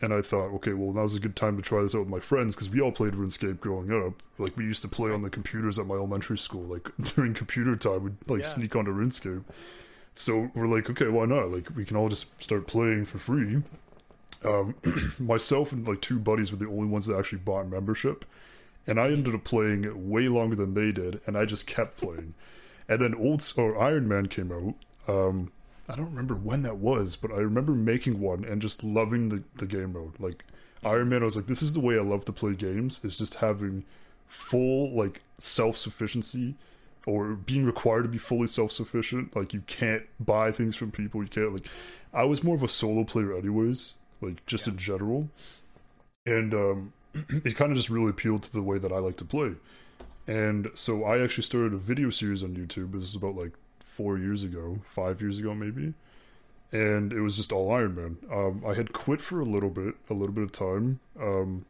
and I thought, okay, well now's a good time to try this out with my friends because we all played RuneScape growing up. Like we used to play on the computers at my elementary school. Like during computer time, we'd like Yeah. sneak onto RuneScape. So we're like, okay, why not? Like we can all just start playing for free. Um, myself and like two buddies were the only ones that actually bought membership, and I ended up playing way longer than they did, and I just kept playing. And then old or Iron Man came out. Um, I don't remember when that was, but I remember making one and just loving the, the game mode. Like Iron Man, I was like, this is the way I love to play games. Is just having full like self sufficiency or being required to be fully self sufficient. Like you can't buy things from people. You can't like. I was more of a solo player, anyways. Like just in general, and um, it kind of just really appealed to the way that I like to play. And so I actually started a video series on YouTube. This is about like four years ago, five years ago maybe, and it was just all Iron Man. Um, I had quit for a little bit, a little bit of time, um,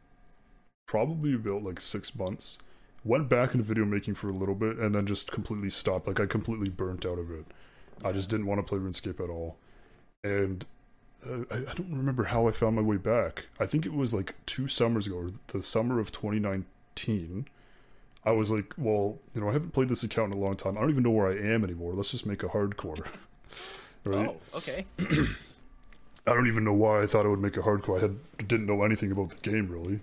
probably about like six months. Went back into video making for a little bit, and then just completely stopped. Like I completely burnt out of it. I just didn't want to play RuneScape at all, and uh, I, I don't remember how I found my way back. I think it was like two summers ago, the summer of 2019. I was like, well, you know, I haven't played this account in a long time. I don't even know where I am anymore. Let's just make a hardcore. right? Oh, okay. I don't even know why I thought I would make a hardcore. I had didn't know anything about the game really.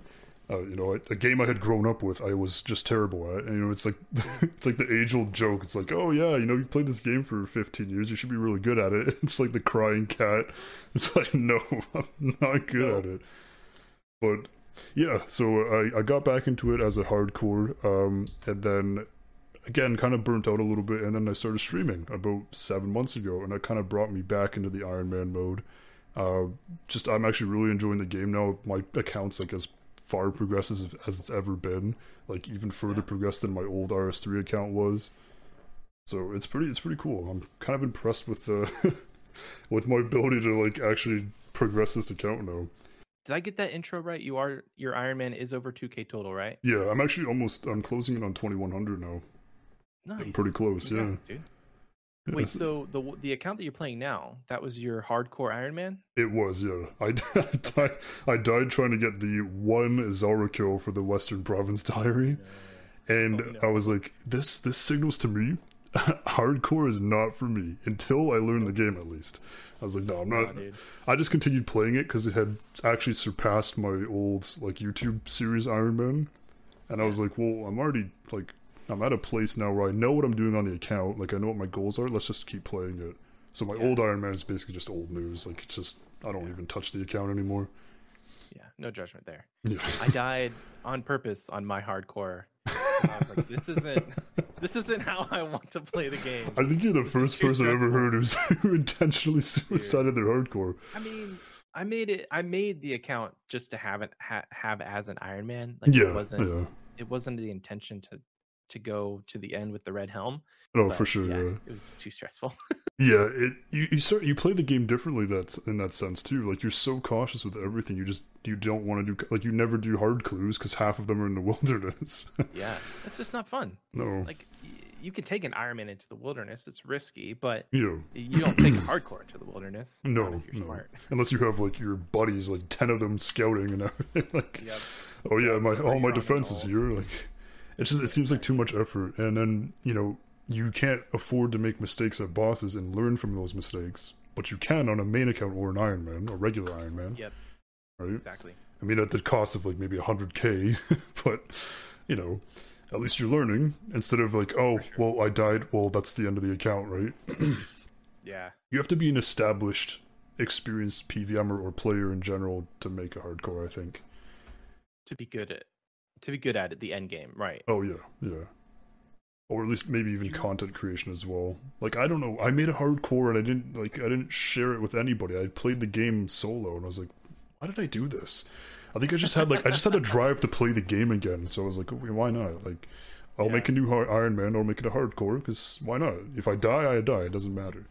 Uh, you know, a, a game I had grown up with, I was just terrible at. And, you know, it's like it's like the age old joke. It's like, oh yeah, you know, you played this game for 15 years, you should be really good at it. It's like the crying cat. It's like, no, I'm not good No. at it. But yeah, so I I got back into it as a hardcore, um, and then again kind of burnt out a little bit, and then I started streaming about seven months ago, and that kind of brought me back into the Iron Man mode. Uh, just I'm actually really enjoying the game now. My account's like as far progressed as, as it's ever been, like even further Yeah. progressed than my old RS3 account was. So it's pretty it's pretty cool. I'm kind of impressed with the with my ability to like actually progress this account now. Did I get that intro right? You are your Iron Man is over 2k total, right? Yeah, I'm actually almost I'm closing in on 2100 now. Nice. pretty close, yeah. Dude. Wait, so the the account that you're playing now, that was your hardcore Iron Man? It was, yeah. I, I died. I died trying to get the one Zara kill for the Western Province Diary, and Oh, no. I was like, "This this signals to me, hardcore is not for me until I learn the game at least." I was like, "No, I'm not." dude. I just continued playing it because it had actually surpassed my old like YouTube series Iron Man, and I was like, "Well, I'm already like I'm at a place now where I know what I'm doing on the account. Like I know what my goals are. Let's just keep playing it." So my Yeah. old Iron Man is basically just old news. Like it's just I don't Yeah. even touch the account anymore. Yeah, no judgment there. Yeah. I died on purpose on my hardcore. And I was like, this isn't this isn't how I want to play the game. I think you're the This first person I've ever heard who's who intentionally suicided their hardcore. I mean, I made it. I made the account just to have it ha- have as an Iron Man. Like Yeah, it wasn't. yeah. It wasn't the intention to to go to the end with the red helm. Oh, no, but for sure. Yeah, Yeah, it was too stressful. yeah. It you you start you play the game differently. That's in that sense too. Like you're so cautious with everything. You just you don't want to do like you never do hard clues because half of them are in the wilderness. yeah, it's just not fun. no. Like you can take an Iron Man into the wilderness. It's risky, but yeah. you don't take hardcore into the wilderness. No, no. Unless you have like your buddies, like ten of them scouting and everything. like, Yep. oh yeah, my all my defenses here. Like, it's just it seems like too much effort, and then you know you can't afford to make mistakes at bosses and learn from those mistakes, but you can on a main account or an Iron Man, a regular Iron Man, Yep. right? Exactly. I mean, at the cost of like maybe hundred k, but you know. At least you're learning instead of like, oh, sure. well, I died. Well, that's the end of the account, right? Yeah. You have to be an established, experienced PVMer or player in general to make a hardcore. I think. To be good at to be good at it, the end game, right? Oh yeah, yeah. Or at least maybe even content creation as well. Like I don't know, I made a hardcore and I didn't like I didn't share it with anybody. I played the game solo and I was like, why did I do this? I think I just had like I just had a drive to play the game again. So I was like, okay, why not? Like, I'll Yeah. make a new har- Iron Man or make it a hardcore because why not? If I die, I die. It doesn't matter.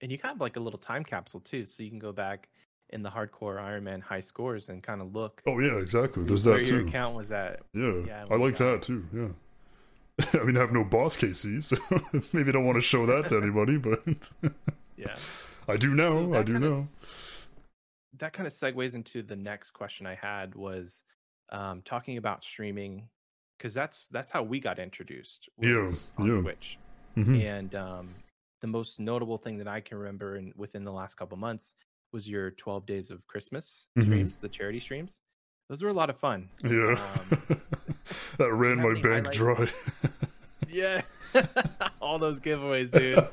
And you have like a little time capsule too, so you can go back in the hardcore Iron Man high scores and kind of look Oh yeah, exactly. There's where that your too. account was at. Yeah, Yeah, I like that too. Yeah. I mean, I have no boss, KC, so maybe I don't want to show that to anybody, but Yeah. I do know. I do know. that kind of segues into the next question I had was um, talking about streaming because that's that's how we got introduced. Yeah, yeah. Twitch, Mhm. and um, the most notable thing that I can remember in within the last couple months was your 12 days of Christmas Mhm. streams, the charity streams. Those were a lot of fun. Yeah. Um, that ran my bank dry. Yeah, all those giveaways, dude.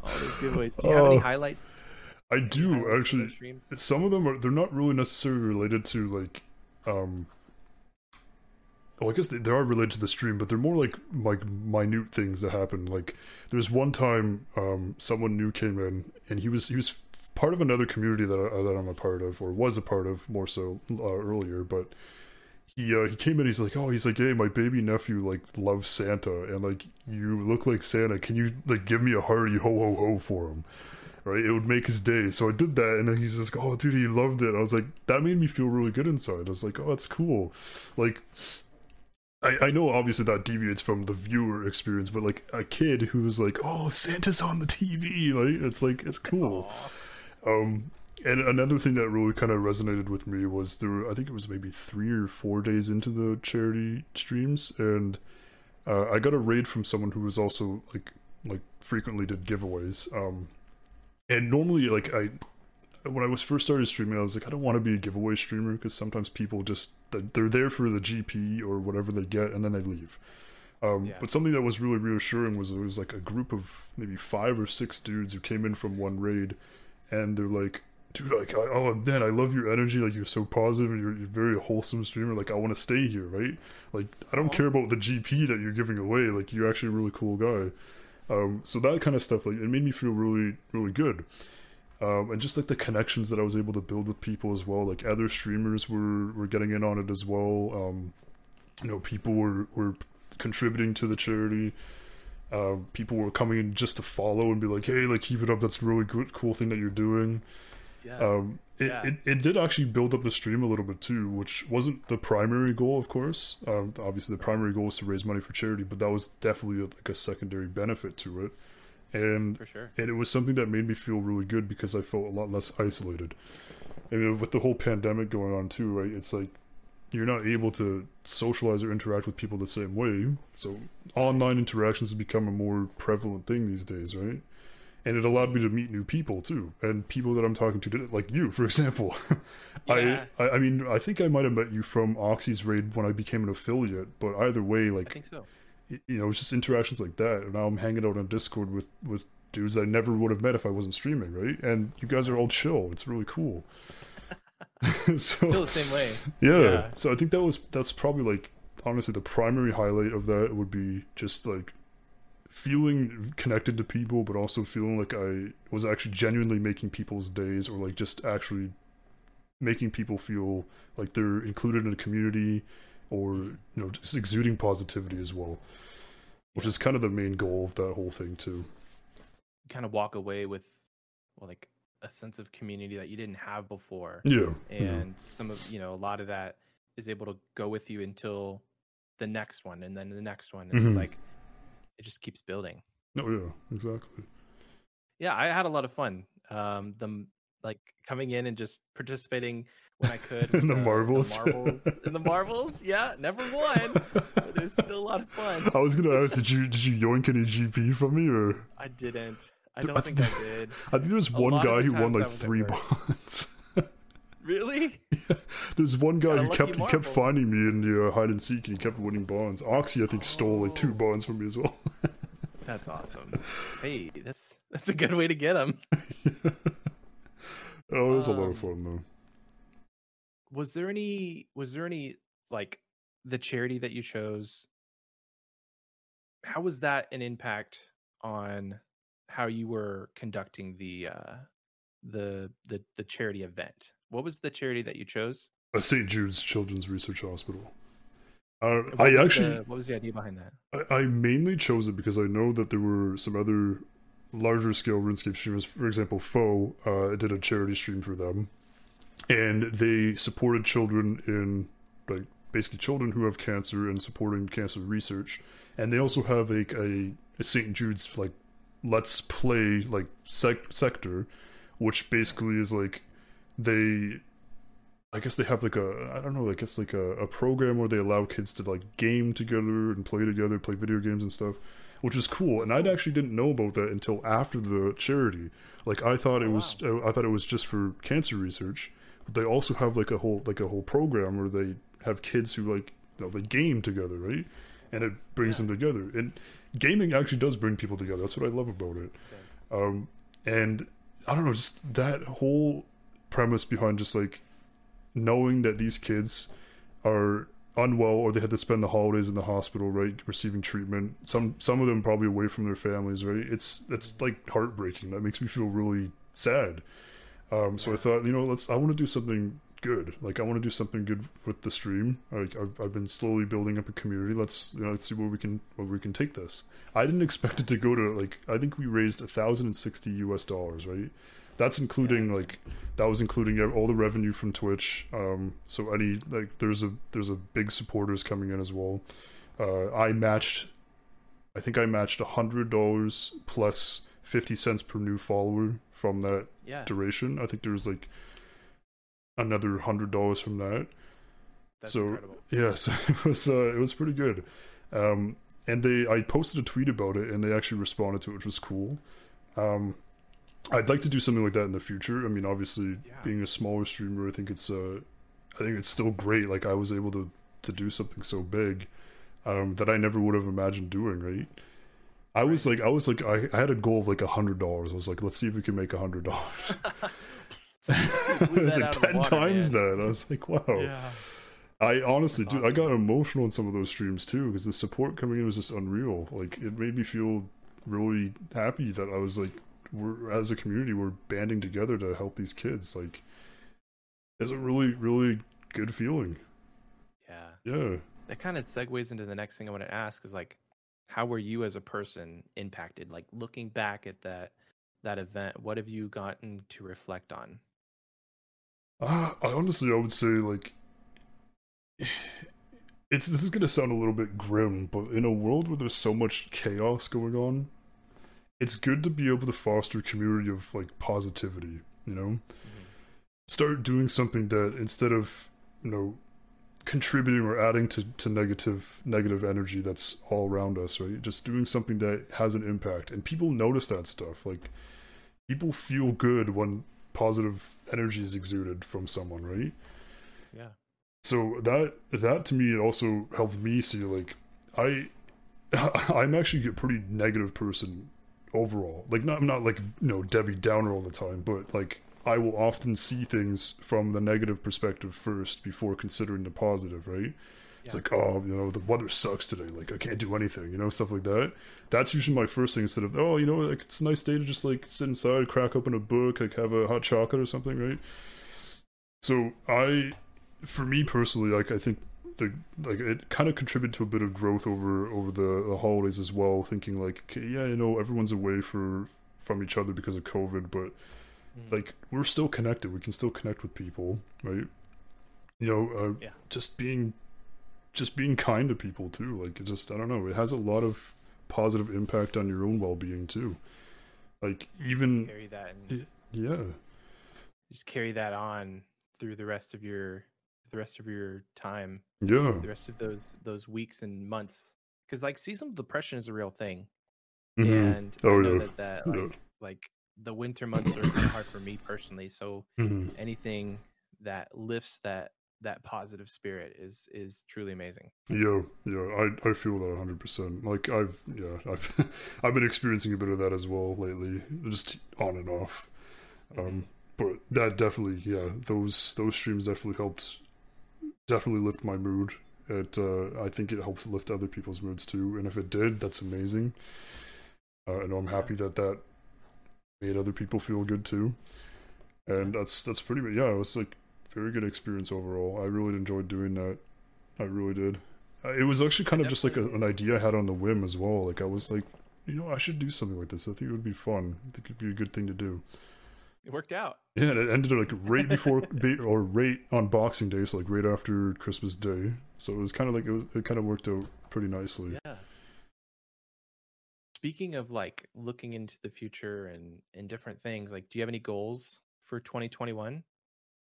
All those giveaways. Do you have any Oh, highlights? I do highlights actually. Some of them are they're not really necessarily related to like um well, I guess they, they are related to the stream, but they're more like like minute things that happen. Like there's one time um someone new came in and he was he was part of another community that I, that I'm a part of or was a part of more so uh, earlier, but he uh, he came in. He's like, oh, he's like, hey, my baby nephew like loves Santa, and like you look like Santa. Can you like give me a hearty ho ho ho for him? Right, it would make his day. So I did that, and then he's just like, oh, dude, he loved it. I was like, that made me feel really good inside. I was like, oh, that's cool. Like, I I know obviously that deviates from the viewer experience, but like a kid who's like, oh, Santa's on the TV, like it's like it's cool. Aw. Um, and another thing that really kind of resonated with me was there. were- I think it was maybe three or four days into the charity streams, and uh, I got a raid from someone who was also like like frequently did giveaways. Um, and normally, like I, when I was first started streaming, I was like, I don't want to be a giveaway streamer because sometimes people just they're there for the GP or whatever they get, and then they leave. Um, Yeah. But something that was really reassuring was there was like a group of maybe five or six dudes who came in from one raid, and they're like, "Dude, like, I, oh man, I love your energy. Like, you're so positive, and you're, you're very wholesome streamer. Like, I want to stay here, right? Like, I don't care about the GP that you're giving away. Like, you're actually a really cool guy. Um, so that kind of stuff, like, it made me feel really, really good. Um, and just like the connections that I was able to build with people as well. Like other streamers were were getting in on it as well. Um, you know, people were were contributing to the charity. Uh, people were coming in just to follow and be like, "Hey, like keep it up. That's a really good, cool thing that you're doing." Yeah. Um, it, Yeah. it, it did actually build up the stream a little bit too, which wasn't the primary goal, of course. Um, obviously, the primary goal was to raise money for charity, but that was definitely like a secondary benefit to it. And for sure. and it was something that made me feel really good because I felt a lot less isolated. And with the whole pandemic going on too, right? It's like you're not able to socialize or interact with people the same way. So online interactions have become a more prevalent thing these days, right? And it allowed me to meet new people too, and people that I'm talking to, today, like you, for example. Yeah. I, I, I mean, I think I might have met you from Oxy's raid when I became an affiliate, but either way, I like think so. you know, it's just interactions like that. And now I'm hanging out on Discord with with dudes I never would have met if I wasn't streaming, right? And you guys are all chill. It's really cool. Feel so the same way. yeah. yeah. so I think that was that's probably like honestly the primary highlight of that would be just like feeling connected to people, but also feeling like I was actually genuinely making people's days, or like just actually making people feel like they're included in a community, or mm. you know, just exuding positivity as well, which is kind of the main goal of that whole thing too. Kind of walk away with, well, like a sense of community that you didn't have before, Yeah, and some of you know a lot of that is able to go with you until the next one, and then the next one, and Mhm. it's like it just keeps building. no, yeah, exactly. Yeah, I had a lot of fun. Um, the like coming in and just participating when I could In with the marbles. marbles, in the marbles. Yeah, never won, but it was still a lot of fun. I was gonna ask, did you did you yoink any GP from me, or I didn't. I don't I think I did. I think there was one guy who won like three bonds. Really? Yeah. There's one guy who kept he kept finding me in the uh, hide and seek, and he kept winning bonds. Oxy, I think, stole like two bonds from me as well. That's awesome. Hey, that's that's a good way to get them. oh, it was a lot Um, of fun though. Was there any? Was there any like the charity that you chose? How was that an impact on how you were conducting the uh the the the charity event? What was the charity that you chose? Uh, St. Jude's Children's Research Hospital. Uh, I actually, the, what was the idea behind that? I, I mainly chose it because I know that there were some other larger scale RuneScape streamers. For example, Foe uh, did a charity stream for them, and they supported children in like basically children who have cancer and supporting cancer research. And they also have a a, a St. Jude's like let's play like sec- sector, which basically is like they I guess they have like a I don't know I guess like a, a program where they allow kids to like game together and play together, play video games and stuff, which is cool. And I actually didn't know about that until after the charity. Like I thought it Oh, was I thought it was just for cancer research. But they also have like a whole like a whole program where they have kids who like you know, they game together, right? And it brings Yeah. them together. And gaming actually does bring people together. That's what I love about it. Um, and I don't know, just that whole premise behind just like knowing that these kids are unwell or they had to spend the holidays in the hospital, right, receiving treatment. Some some of them probably away from their families, right? It's it's like heartbreaking. That makes me feel really sad. Um, so I thought, you know, let's. I want to do something good. Like I want to do something good with the stream. Like I've, I've been slowly building up a community. Let's you know, let's see where we can where we can take this. I didn't expect it to go to like I think we raised a thousand and sixty U.S. dollars, right? That's including like that was including all the revenue from Twitch. Um, so any like there's a there's a big supporters coming in as well. Uh, I matched, I think I matched a hundred dollars plus fifty cents per new follower from that Yeah, duration. I think there was like another hundred dollars from that. that's so- incredible. Yeah, so it was uh, it was pretty good. Um, and they I posted a tweet about it, and they actually responded to it, which was cool. Um, I'd like to do something like that in the future. I mean, obviously, Yeah. being a smaller streamer, I think it's uh, I think it's still great. Like I was able to to do something so big um, that I never would have imagined doing. Right. I was like, I was like, I, I had a goal of like a hundred dollars. I was like, let's see if we can make a hundred dollars. it's that like out ten water, times man. that. I was like, wow. Yeah, I honestly, dude, I got emotional in some of those streams too because the support coming in was just unreal. Like it made me feel really happy that I was like, we're as a community, we're banding together to help these kids. Like, it's a really, really good feeling. yeah. Yeah. That kind of segues into the next thing I want to ask is like, how were you as a person impacted? Like looking back at that that event, what have you gotten to reflect on? Uh, I honestly, I would say like, it's this is gonna sound a little bit grim, but in a world where there's so much chaos going on, it's good to be able to foster a community of like positivity. You know. start doing something that instead of you know contributing or adding to, to negative negative energy that's all around us right just doing something that has an impact and people notice that stuff like people feel good when positive energy is exuded from someone right? Yeah. so that that to me it also helped me see like i i'm actually a pretty negative person overall. Like not I'm not like you know debbie downer all the time but like i will often see things from the negative perspective first before considering the positive right it's Yeah. like oh you know the weather sucks today like i can't do anything you know stuff like that that's usually my first thing instead of oh you know like it's a nice day to just like sit inside crack open a book like have a hot chocolate or something right so i for me personally, like I think the like it kind of contributed to a bit of growth over over the, the holidays as well. Thinking like, okay, yeah, you know, everyone's away for from each other because of COVID, but Mhm. like we're still connected. We can still connect with people, right? You know, uh, Yeah. just being just being kind to people too. Like it just I don't know, it has a lot of positive impact on your own well being too. Like even carry that and yeah, just carry that on through the rest of your the rest of your time, yeah, the rest of those those weeks and months. Because like seasonal depression is a real thing, Mhm. and Oh, I know yeah. that that Yeah. like like the winter months are kind of hard for me personally. So Mhm. anything that lifts that that positive spirit is is truly amazing. Yeah, yeah, I I feel that hundred percent. Like I've yeah, I've I've been experiencing a bit of that as well lately, just on and off. Um, but that definitely, yeah, those those streams definitely helped, definitely lift my mood. It uh, I think it helped lift other people's moods too, and if it did, that's amazing. Uh, and I'm happy that that made other people feel good too. And that's that's pretty much yeah, it was like very good experience overall. I really enjoyed doing that. I really did. Uh, It was actually kind of just like a, an idea I had on the whim as well. Like I was like, you know, I should do something like this. I think it would be fun. I think it'd be a good thing to do. It worked out. Yeah, and it ended like right before or right on Boxing Day, so like right after Christmas Day. So it was kind of like it was it kind of worked out pretty nicely. Yeah. Speaking of like looking into the future and and different things, like do you have any goals for 2021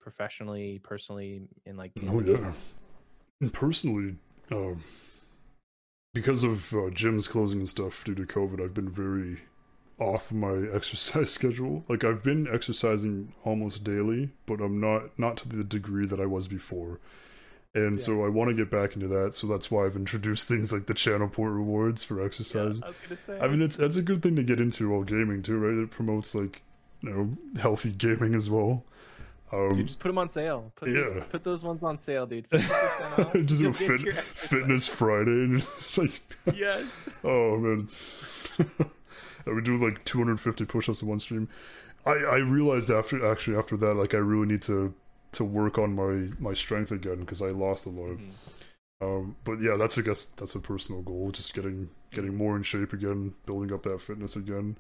professionally, personally in like Oh yeah. And personally, um, because of uh, gyms closing and stuff due to COVID, I've been very off my exercise schedule. Like I've been exercising almost daily, but I'm not not to the degree that I was before. And Yeah. so I want to get back into that. So that's why I've introduced things like the channel point rewards for Yeah, exercise. I was gonna say. I mean, it's that's a good thing to get into while gaming too, right? It promotes like you know healthy gaming as well. Um, Dude, just put them on sale. Put those, Yeah. put those ones on sale, dude. just get fit, fitness Friday, and it's like, Yes. oh man, I would do like 250 push-ups in one stream. I I realized after actually after that, like I really need to to work on my my strength again because I lost a lot. Mhm. Um, but yeah, that's I guess that's a personal goal, just getting getting more in shape again, building up that fitness again.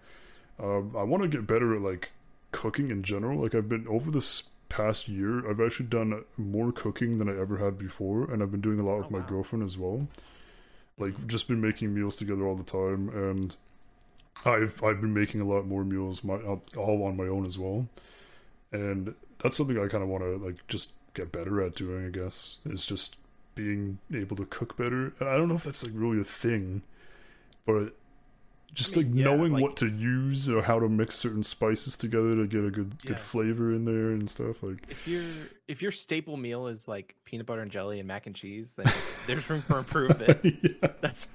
Um, I want to get better at like cooking in general. Like I've been over this past year, I've actually done more cooking than I ever had before, and I've been doing a lot with Oh, my wow. girlfriend as well. Like just been making meals together all the time, and I've I've been making a lot more meals my uh, all on my own as well, and that's something I kind of want to like just get better at doing. I guess is just being able to cook better. And I don't know if that's like really a thing, but just I mean, like yeah, knowing like- what to use or how to mix certain spices together to get a good Yeah. good flavor in there and stuff like If your if your staple meal is like peanut butter and jelly and mac and cheese, then there's room for improvement. yeah. That's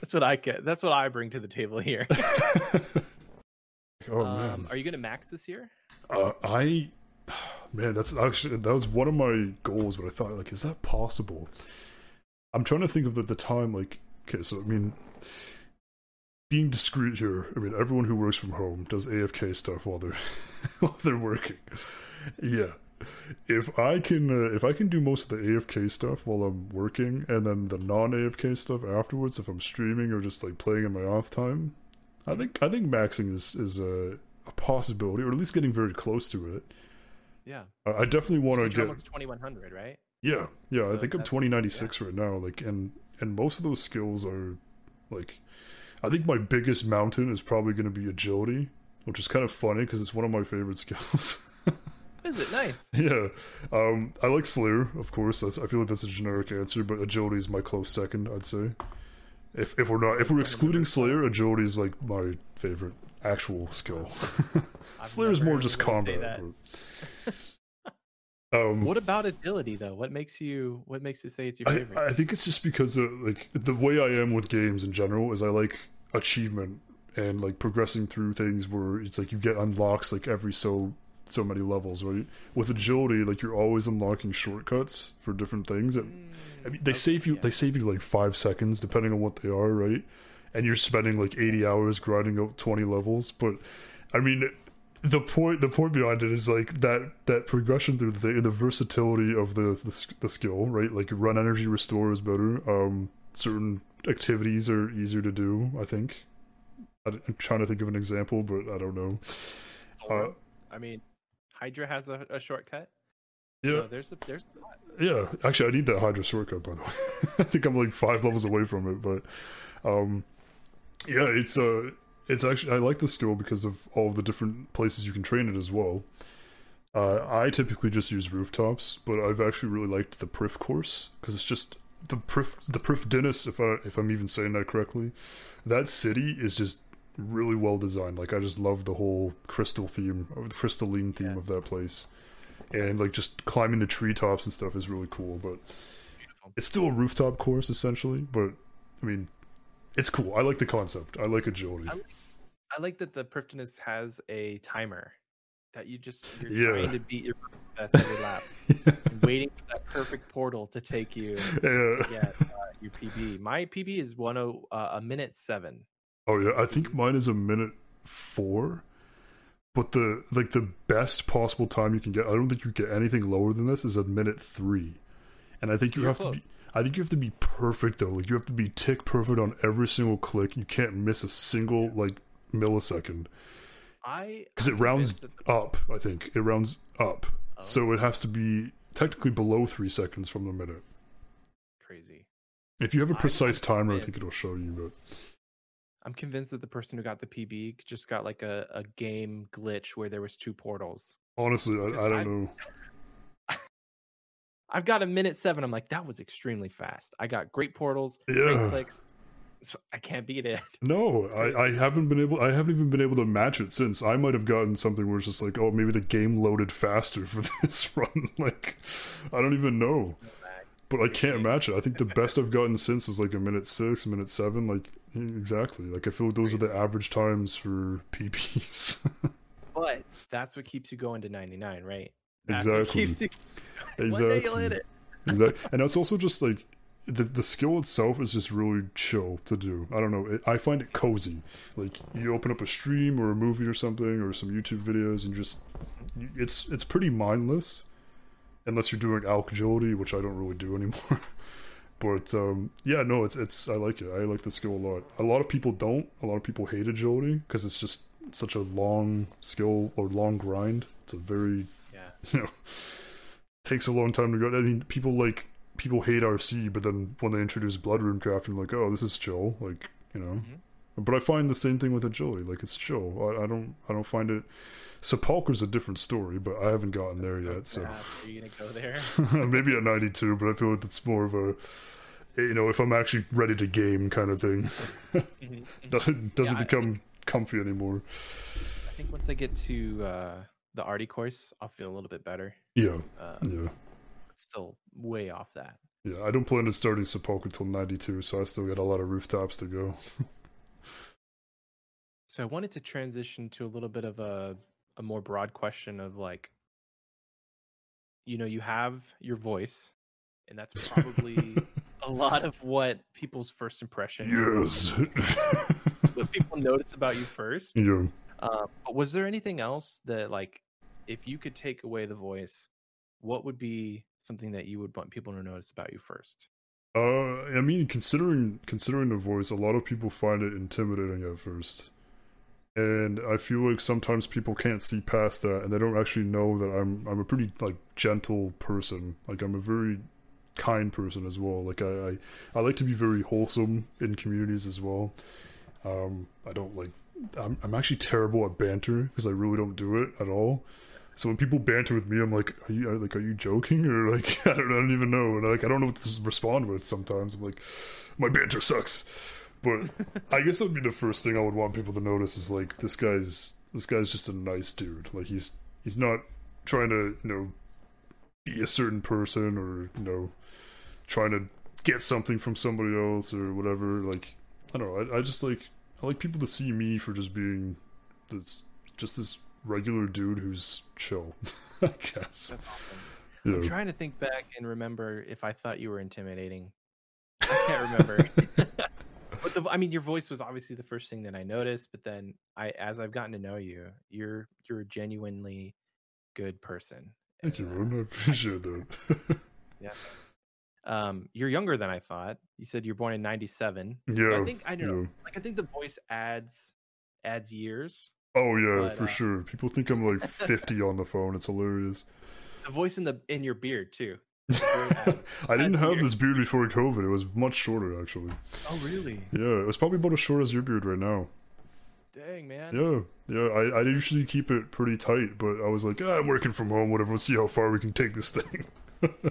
that's what I get. That's what I bring to the table here. oh um, man Are you gonna max this year? Uh, I, man, that's actually that was one of my goals. But I thought, like, is that possible? I'm trying to think of the, the time. Like, okay, so I mean, being discreet here. I mean, everyone who works from home does AFK stuff while they're while they're working. Yeah, if I can, uh, if I can do most of the AFK stuff while I'm working, and then the non AFK stuff afterwards, if I'm streaming or just like playing in my off time, I think I think maxing is is a, a possibility, or at least getting very close to it. Yeah. I I definitely want to Since you're get 2100, right? yeah yeah. I think I'm that's- 2096 right now. Like and and most of those skills are like I think my biggest mountain is probably going to be agility, which is kind of funny because it's one of my favorite skills. Is it nice? yeah, um, I like Slayer, of course. That's, I feel like that's a generic answer, but agility is my close second. I'd say. If if we're not if we're excluding Slayer, agility is like my favorite actual skill. Slayer is more just combat. Um, What about agility though? What makes you what makes you say it's your favorite? I think it's just because of, like the way I am with games in general is I like achievement and like progressing through things where it's like you get unlocks like every so so many levels, right? With agility, like you're always unlocking shortcuts for different things. And I mean, they Okay, save you yeah. they save you like five seconds depending on what they are, right? And you're spending like 80 hours grinding out 20 levels, but I mean. The point, the point behind it is like that that progression through the the versatility of the, the the skill, right? Like run energy restore is better. Um, certain activities are easier to do. I think. I, am trying to think of an example, but I don't know. Or, I mean, Hydra has a, a shortcut. Yeah, So there's a, there's yeah. Actually, I need that Hydra shortcut by the way. I think I'm like five levels away from it, but um, yeah, it's uh, it's actually I like the skill because of all the different places you can train it as well. Uh, I typically just use rooftops, but I've actually really liked the Prif course because it's just the Prif the Prifddinas, if I if I'm even saying that correctly. That city is just really well designed. Like I just love the whole crystal theme or the crystalline theme Yeah. of that place, and like just climbing the treetops and stuff is really cool. But it's still a rooftop course essentially. But I mean, it's cool. I like the concept. I like agility. I- I like that the Prifddinas has a timer that you just you're Yeah. trying to beat your best every lap, and waiting for that perfect portal to take you yeah. to get uh, your PB. My PB is one oh uh, a minute seven. Oh yeah, I think mine is a minute four. But the like the best possible time you can get, I don't think you get anything lower than this. Is a minute three, and I think you You're have to be. I think you have to be perfect though. Like you have to be tick perfect on every single click. You can't miss a single like millisecond. I because it rounds up. I think it rounds up, Oh. so it has to be technically below three seconds from the minute. crazy. If you have a precise timer, I think it'll show you. But I'm convinced that the person who got the PB just got like a, a game glitch where there was two portals. honestly, I, I don't I- know. I've got a minute seven. I'm like, that was extremely fast. I got great portals, great Yeah. clicks. So I can't beat it. No. I, I haven't been able. I haven't even been able to match it since. I might have gotten something where it's just like, oh, maybe the game loaded faster for this run. Like, I don't even know. But I can't match it. I think the best I've gotten since was like a minute six, a minute seven. Like exactly. Like I feel like those are the average times for PPs. But that's what keeps you going to 99, right? Exactly. keeps you- One day you'll Exactly. exactly. And it's also just like the the skill itself is just really chill to do. I don't know. It, I find it cozy. Like you open up a stream or a movie or something or some YouTube videos and just it's it's pretty mindless unless you're doing alk agility, which I don't really do anymore. but um, yeah, no, it's it's I like it. I like the skill a lot. A lot of people don't. A lot of people hate agility because it's just such a long skill or long grind. It's a very. you know takes a long time to go. I mean, people like people hate RC, but then when they introduce Blood Rune crafting, like, oh, this is chill, like you know. Mhm. But I find the same thing with agility, like it's chill. I, I don't, I don't find it. Sepulchre's a different story, but I haven't gotten there yet. So Are you gonna go there? maybe at ninety two, but I feel like it's more of a, you know, if I'm actually ready to game kind of thing, Mhm, mhm. doesn't I- become comfy anymore. I think once I get to uh, the Ardy course, I'll feel a little bit better. Yeah, Uh, yeah. Still way off that. Yeah, I don't plan on starting Sepulchre until 92, so I still got a lot of rooftops to go. So I wanted to transition to a little bit of a a more broad question of like you know, you have your voice and that's probably a lot of what people's first impression yes. what people notice about you first. yeah. Um, but was there anything else that like if you could take away the voice, what would be something that you would want people to notice about you first? Uh, I mean, considering considering the voice, a lot of people find it intimidating at first, and I feel like sometimes people can't see past that, and they don't actually know that I'm I'm a pretty like gentle person. Like I'm a very kind person as well. Like I I, I like to be very wholesome in communities as well. Um, I don't like. I'm I'm actually terrible at banter because I really don't do it at all. So when people banter with me, I'm like, are you like, are you joking or like, I don't, I don't even know, and like, I don't know what to respond with. Sometimes I'm like, my banter sucks, but I guess that would be the first thing I would want people to notice is like, this guy's this guy's just a nice dude. Like he's he's not trying to you know be a certain person or you know trying to get something from somebody else or whatever. Like I don't know. I, I just like I like people to see me for just being this just this regular dude who's chill. I guess. That's awesome. I'm trying to think back and remember if I thought you were intimidating. I can't remember. but the, I mean, your voice was obviously the first thing that I noticed. But then, I as I've gotten to know you, you're you're a genuinely good person. Thank you, And, man. I appreciate that. uh, Um, you're younger than I thought. You said you're born in '97. So yeah. I think I don't know. Like I think the voice adds adds years. Oh yeah, But, for uh, sure. People think I'm like 50 on the phone. It's hilarious. The voice in the in your beard too. I didn't have this beard before COVID. It was much shorter actually. Oh really? Yeah, it was probably about as short as your beard right now. Dang man. Yeah, yeah. I, I usually keep it pretty tight, but I was like, ah, I'm working from home. Whatever. We'll see how far we can take this thing.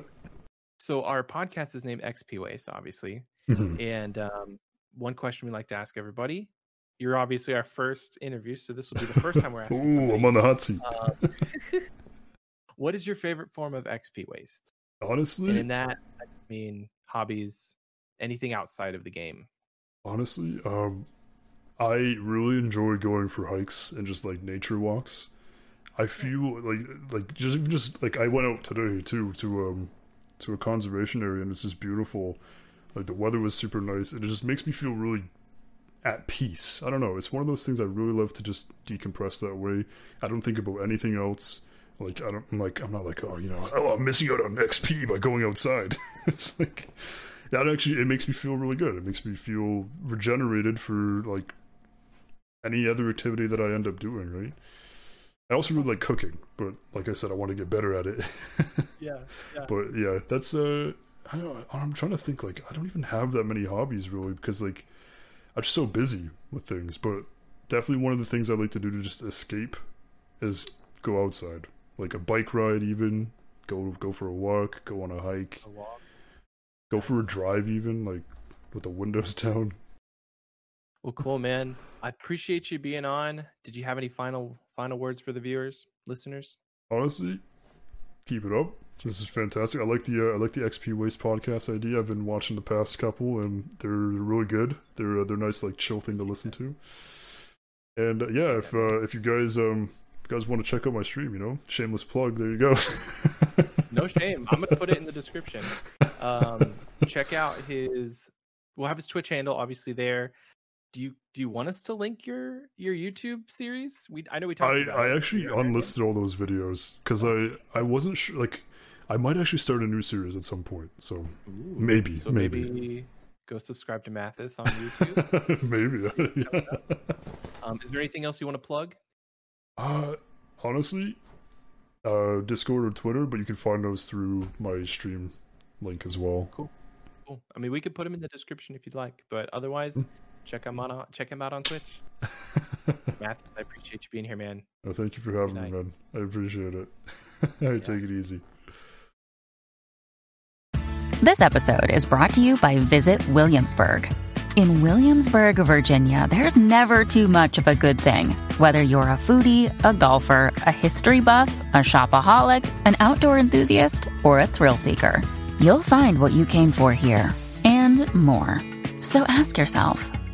So our podcast is named XP Waste, obviously. Mhm. And um, one question we like to ask everybody. You're obviously our first interview, so this will be the first time we're asking. Ooh, I'm on the hot seat. um, what is your favorite form of XP waste? Honestly, And in that, I just mean hobbies, anything outside of the game. honestly, um, I really enjoy going for hikes and just like nature walks. I feel like like just just like I went out today too to um to a conservation area and it's just beautiful. Like the weather was super nice and it just makes me feel really at peace. I don't know. It's one of those things I really love to just decompress that way. I don't think about anything else. Like I don't I'm like I'm not like oh you know oh I'm missing out on XP by going outside. it's like that actually it makes me feel really good. It makes me feel regenerated for like any other activity that I end up doing, right? I also really like cooking, but like I said, I want to get better at it. Yeah, yeah. but yeah, that's uh, I don't, I'm trying to think like I don't even have that many hobbies really because like I'm just so busy with things. But definitely one of the things I like to do to just escape is go outside, like a bike ride, even go go for a walk, go on a hike, A walk. go for a drive, even like with the windows down. Well, cool, man. I appreciate you being on. Did you have any final final words for the viewers, listeners? Honestly, keep it up. This is fantastic. I like the uh, I like the XP Waste podcast idea. I've been watching the past couple, and they're really good. They're uh, they're nice, like chill thing to listen to. And uh, yeah, if uh, if you guys um if you guys want to check out my stream, you know, shameless plug. There you go. No shame. I'm gonna put it in the description. Um, check out his. We'll have his Twitch handle obviously there. Do you do you want us to link your your YouTube series? We I know we talked. I about I it. actually Yeah, okay. unlisted all those videos because I I wasn't sure. Like, I might actually start a new series at some point. So Ooh. maybe So maybe maybe go subscribe to Mathis on YouTube. maybe. yeah. um, is there anything else you want to plug? Uh, honestly, uh, Discord or Twitter, but you can find those through my stream link as well. Cool. Cool. I mean, we could put them in the description if you'd like, but otherwise, check him on check him out on Twitch. Mathis, I appreciate you being here, man. Oh, thank you for having Good me, night. man. I appreciate it. I take it easy. This episode is brought to you by Visit Williamsburg. In Williamsburg, Virginia, there's never too much of a good thing. Whether you're a foodie, a golfer, a history buff, a shopaholic, an outdoor enthusiast, or a thrill seeker, you'll find what you came for here and more. So ask yourself,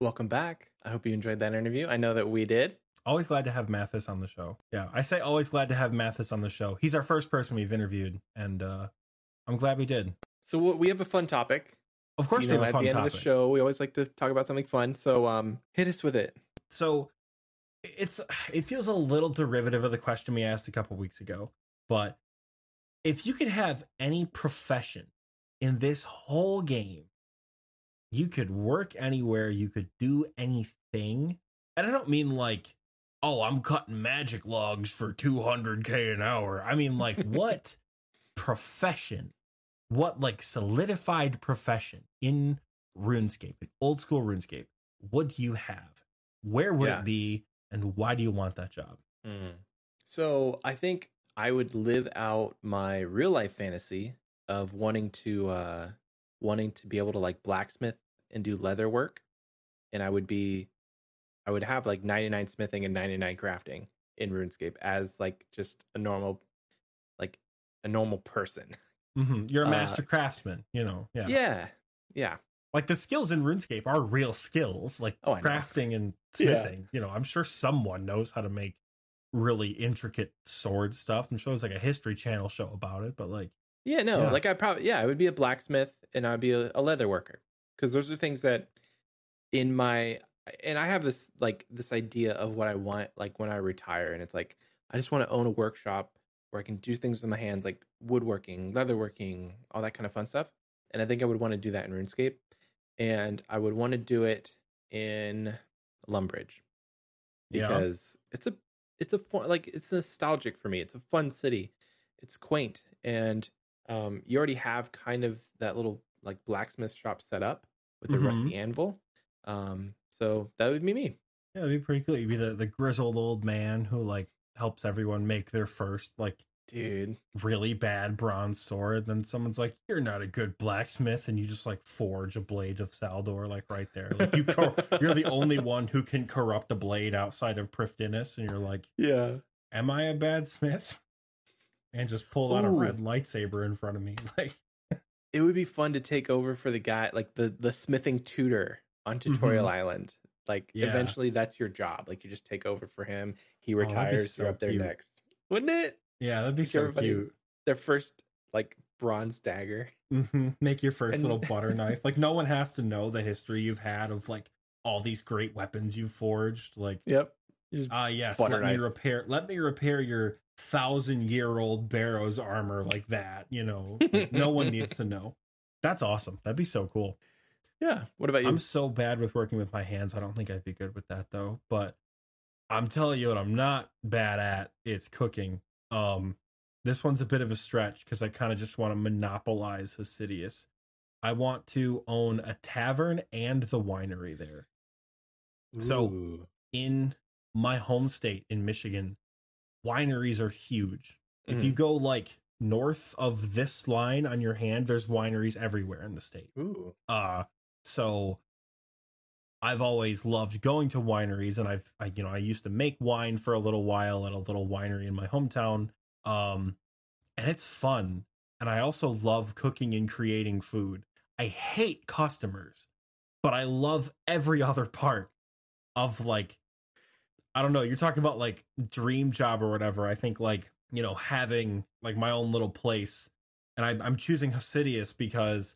Welcome back. I hope you enjoyed that interview. I know that we did. Always glad to have Mathis on the show. Yeah, I say always glad to have Mathis on the show. He's our first person we've interviewed, and uh, I'm glad we did. So we have a fun topic. Of course, you we know, have a at the end topic. of the show, we always like to talk about something fun. So um, hit us with it. so it's it feels a little derivative of the question we asked a couple weeks ago but if you could have any profession in this whole game you could work anywhere you could do anything and i don't mean like oh i'm cutting magic logs for 200k an hour. I mean like what profession what like solidified profession in runescape in old school runescape would you have? Where would Yeah. it be and why do you want that job? So I think I would live out my real life fantasy of wanting to uh wanting to be able to like blacksmith and do leather work. And I would be I would have like 99 smithing and 99 crafting in RuneScape as like just a normal like a normal person. hmm you're a Uh, master craftsman you know yeah. Yeah. Yeah. like the skills in runescape are real skills like Oh, crafting and Yeah. smithing you know i'm sure someone knows how to make really intricate sword stuff i'm sure there's like a history channel show about it but like Yeah, no, Yeah. like I probably yeah, I would be a blacksmith and I'd be a, a leather worker because those are things that in my and I have this like this idea of what I want like when I retire and it's like I just want to own a workshop where I can do things with my hands like woodworking, leatherworking, all that kind of fun stuff. And I think I would want to do that in RuneScape and I would want to do it in Lumbridge Yeah. because it's a it's a fun like it's nostalgic for me. It's a fun city. It's quaint and um you already have kind of that little like blacksmith shop set up with the Mhm. rusty anvil. Um so that would be me. yeah it'd be pretty cool you'd be the, the grizzled old man who like helps everyone make their first like dude. really bad bronze sword, then someone's like, "You're not a good blacksmith," and you just like forge a blade of Saeldor like right there. Like you, cor- you're the only one who can corrupt a blade outside of Prifddinas, and you're like, Yeah. "Am I a bad smith?" And just pull out a red lightsaber in front of me, like, It would be fun to take over for the guy, like the the smithing tutor on Tutorial Mhm. Island. Like Yeah. eventually, that's your job. Like you just take over for him. He Oh, retires. so you're up there cute. next, wouldn't it? yeah, that'd be so everybody- cute. Their first like bronze dagger. hmm Make your first And- little butter knife. Like no one has to know the history you've had of like all these great weapons you've forged. Like Yep. Ah, yes. Butter let me repair. Let me repair your thousand-year-old Barrow's armor like that. You know, Like, no one needs to know. That's awesome. That'd be so cool. yeah. What about you? I'm so bad with working with my hands. I don't think I'd be good with that though. But I'm telling you what, I'm not bad at. It's cooking. Um, this one's a bit of a stretch because I kind of just want to monopolize Hosidius. I want to own a tavern and the winery there. so- in my home state in Michigan, wineries are huge. If you Mhm. go like north of this line on your hand, there's wineries everywhere in the state. Ooh. Uh so I've always loved going to wineries and I've I, you know, I used to make wine for a little while at a little winery in my hometown. Um and it's fun. And I also love cooking and creating food. I hate customers, but I love every other part of like I don't know, you're talking about like dream job or whatever. I think like, you know, having like my own little place. And I, I'm choosing Hosidius because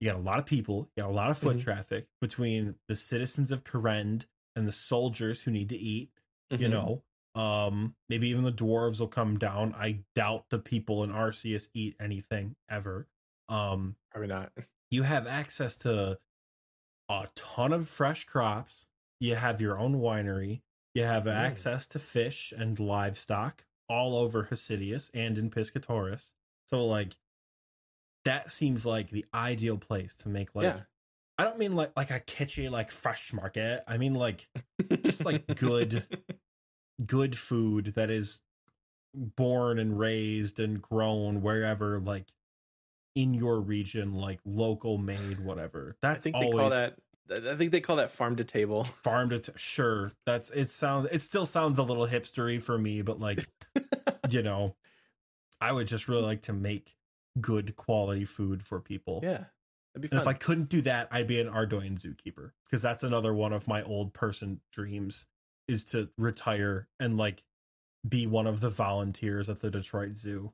you got a lot of people, you got a lot of foot Mhm. traffic between the citizens of Kourend and the soldiers who need to eat, you Mhm. know. Um, maybe even the dwarves will come down. I doubt the people in Arceuus eat anything ever. Um, Probably not. you have access to a ton of fresh crops. You have your own winery. You have access to fish and livestock all over Hosidius and in Piscatoris. So, like, that seems like the ideal place to make like. Yeah. I don't mean like like a kitschy like fresh market. I mean like just, like, good- good food that is born and raised and grown wherever like in your region like local made whatever I that's think they always call that. I think they call that farm to table. farm to t- sure that's it sounds it still sounds a little hipstery for me but like you know i would just really like to make good quality food for people Yeah, that'd be and if i couldn't do that i'd be an Ardougne zookeeper because that's another one of my old person dreams is to retire and like be one of the volunteers at the detroit zoo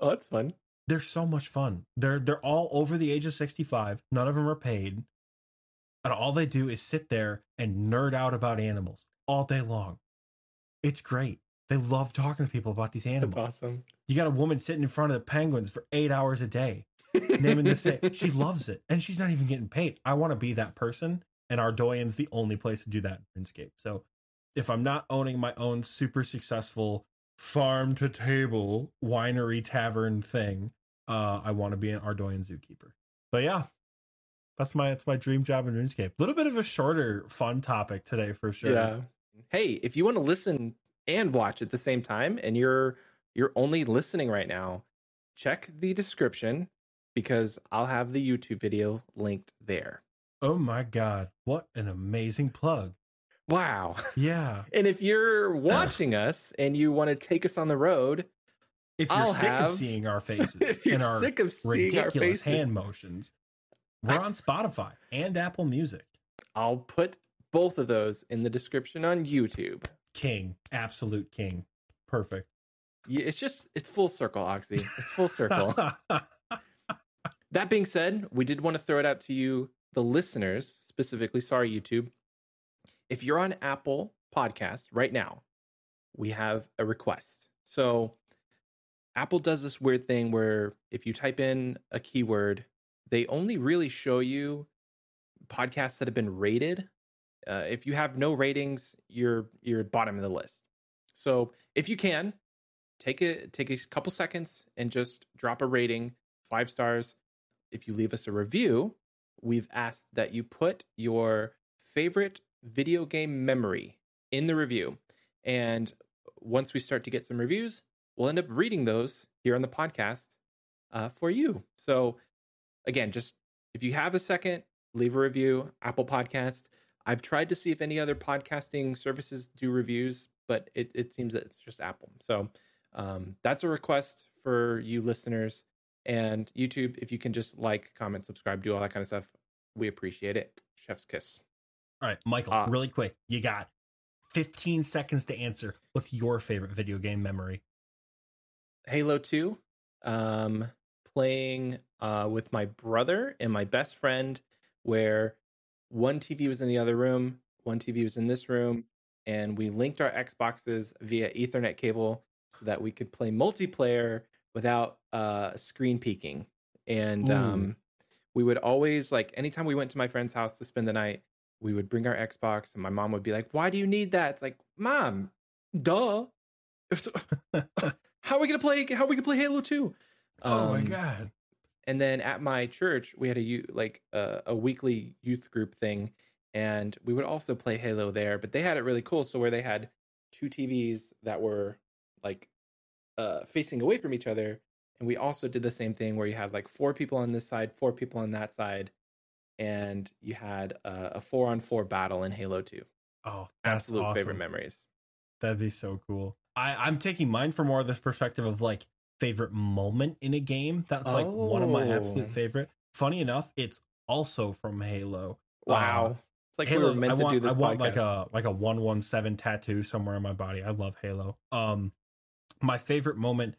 oh, that's fun. they're so much fun. They're they're all over the age of 65. None of them are paid. And all they do is sit there and nerd out about animals all day long. It's great. They love talking to people about these That's animals. awesome. You got a woman sitting in front of the penguins for 8 hours a day naming this thing. She loves it and she's not even getting paid. I want to be that person and Ardougne's the only place to do that in RuneScape. So if I'm not owning my own super successful farm to table winery tavern thing, uh, I want to be an Ardoyan zookeeper. But yeah, that's my that's my dream job in RuneScape. A little bit of a shorter, fun topic today for sure. Yeah. Hey, if you want to listen and watch at the same time, and you're you're only listening right now, check the description because I'll have the YouTube video linked there. Oh my god, what an amazing plug! Wow. Yeah, And if you're watching us and you want to take us on the road, if you're I'll sick have- of seeing our faces if you're and our sick of seeing our ridiculous faces, hand motions, we're on Spotify and Apple Music. I'll put both of those in the description on YouTube. King, absolute king, perfect. Yeah, It's just it's full circle, Oxy. It's full circle. that being said, we did want to throw it out to you, the listeners, specifically. Sorry, YouTube. If you're on Apple Podcast right now, we have a request. So, Apple does this weird thing where if you type in a keyword, they only really show you podcasts that have been rated. Uh, if you have no ratings, you're you're bottom of the list. So, if you can, take a take a couple seconds and just drop a rating, five stars. If you leave us a review, we've asked that you put your favorite video game memory in the review. And once we start to get some reviews, we'll end up reading those here on the podcast uh, for you. So, again, just if you have a second, leave a review. Apple Podcast. I've tried to see if any other podcasting services do reviews, but it, it seems that it's just Apple. So um, that's a request for you listeners. And YouTube, if you can just like, comment, subscribe, do all that kind of stuff, we appreciate it. Chef's kiss. All right, Michael, Ah. really quick. You got 15 seconds to answer. What's your favorite video game memory? Halo 2, um, playing uh, with my brother and my best friend, where one TV was in the other room, one TV was in this room, and we linked our Xboxes via Ethernet cable so that we could play multiplayer without uh, screen peeking. And um, we would always, like, anytime we went to my friend's house to spend the night, we would bring our Xbox, and my mom would be like, Why do you need that? It's like, Mom, duh. how are we gonna play? How are we gonna play Halo Two? Oh um, my god. And then at my church, we had a like uh, a weekly youth group thing, and we would also play Halo there. But they had it really cool. So where they had two TVs that were like uh, facing away from each other, and we also did the same thing where you had like four people on this side, four people on that side, and you had uh, a four on four battle in Halo Two. Oh, Absolute favorite memories. That'd be so cool. I, I'm taking mine from more of this perspective of like favorite moment in a game. That's like one of my absolute Oh. favorite. Funny enough, it's also from Halo. Wow, Uh, it's like Halo, we were meant I to want, do this I want like a like a one one seven tattoo somewhere on my body. I love Halo. Um, my favorite moment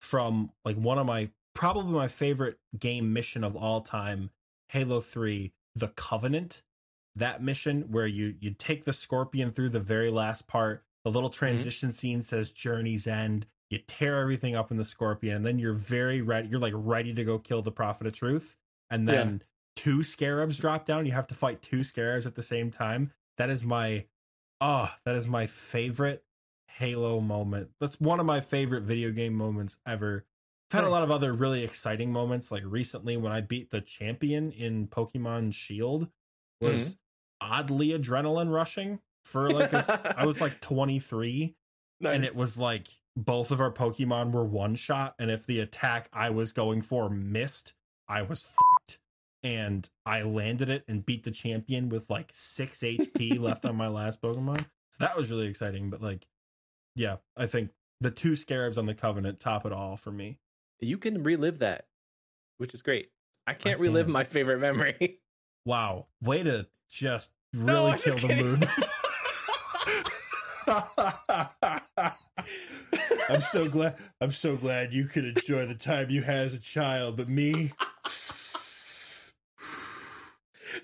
from like one of my probably my favorite game mission of all time, Halo Three, the Covenant. That mission where you you take the Scorpion through the very last part. The little transition scene says Journey's End. You tear everything up in the Scorpion, and then you're very ready. You're like ready to go kill the Prophet of Truth, and Yeah. then two scarabs drop down. You have to fight two scarabs at the same time. That is my oh, that is my favorite Halo moment. That's one of my favorite video game moments ever. I've had a lot of other really exciting moments, like recently when I beat the champion in Pokemon Shield was mm-hmm. oddly adrenaline rushing for like a, I was like 23 and it was like both of our Pokemon were one shot, and if the attack I was going for missed, I was fucked. And I landed it and beat the champion with like six HP left on my last Pokemon. So that was really exciting. But like, yeah, I think the two scarabs on the Covenant top it all for me. you can relive that, which is great. I can't relive can. my favorite memory. Wow, way to just really I'm kill just the mood. I'm so glad. I'm so glad you could enjoy the time you had as a child, but me,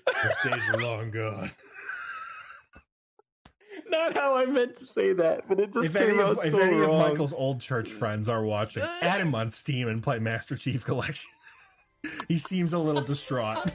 those days are long gone. Not how I meant to say that, but it just If came any, out of, if so any of. Michael's old church friends are watching, add him on Steam and play Master Chief Collection. he seems a little distraught.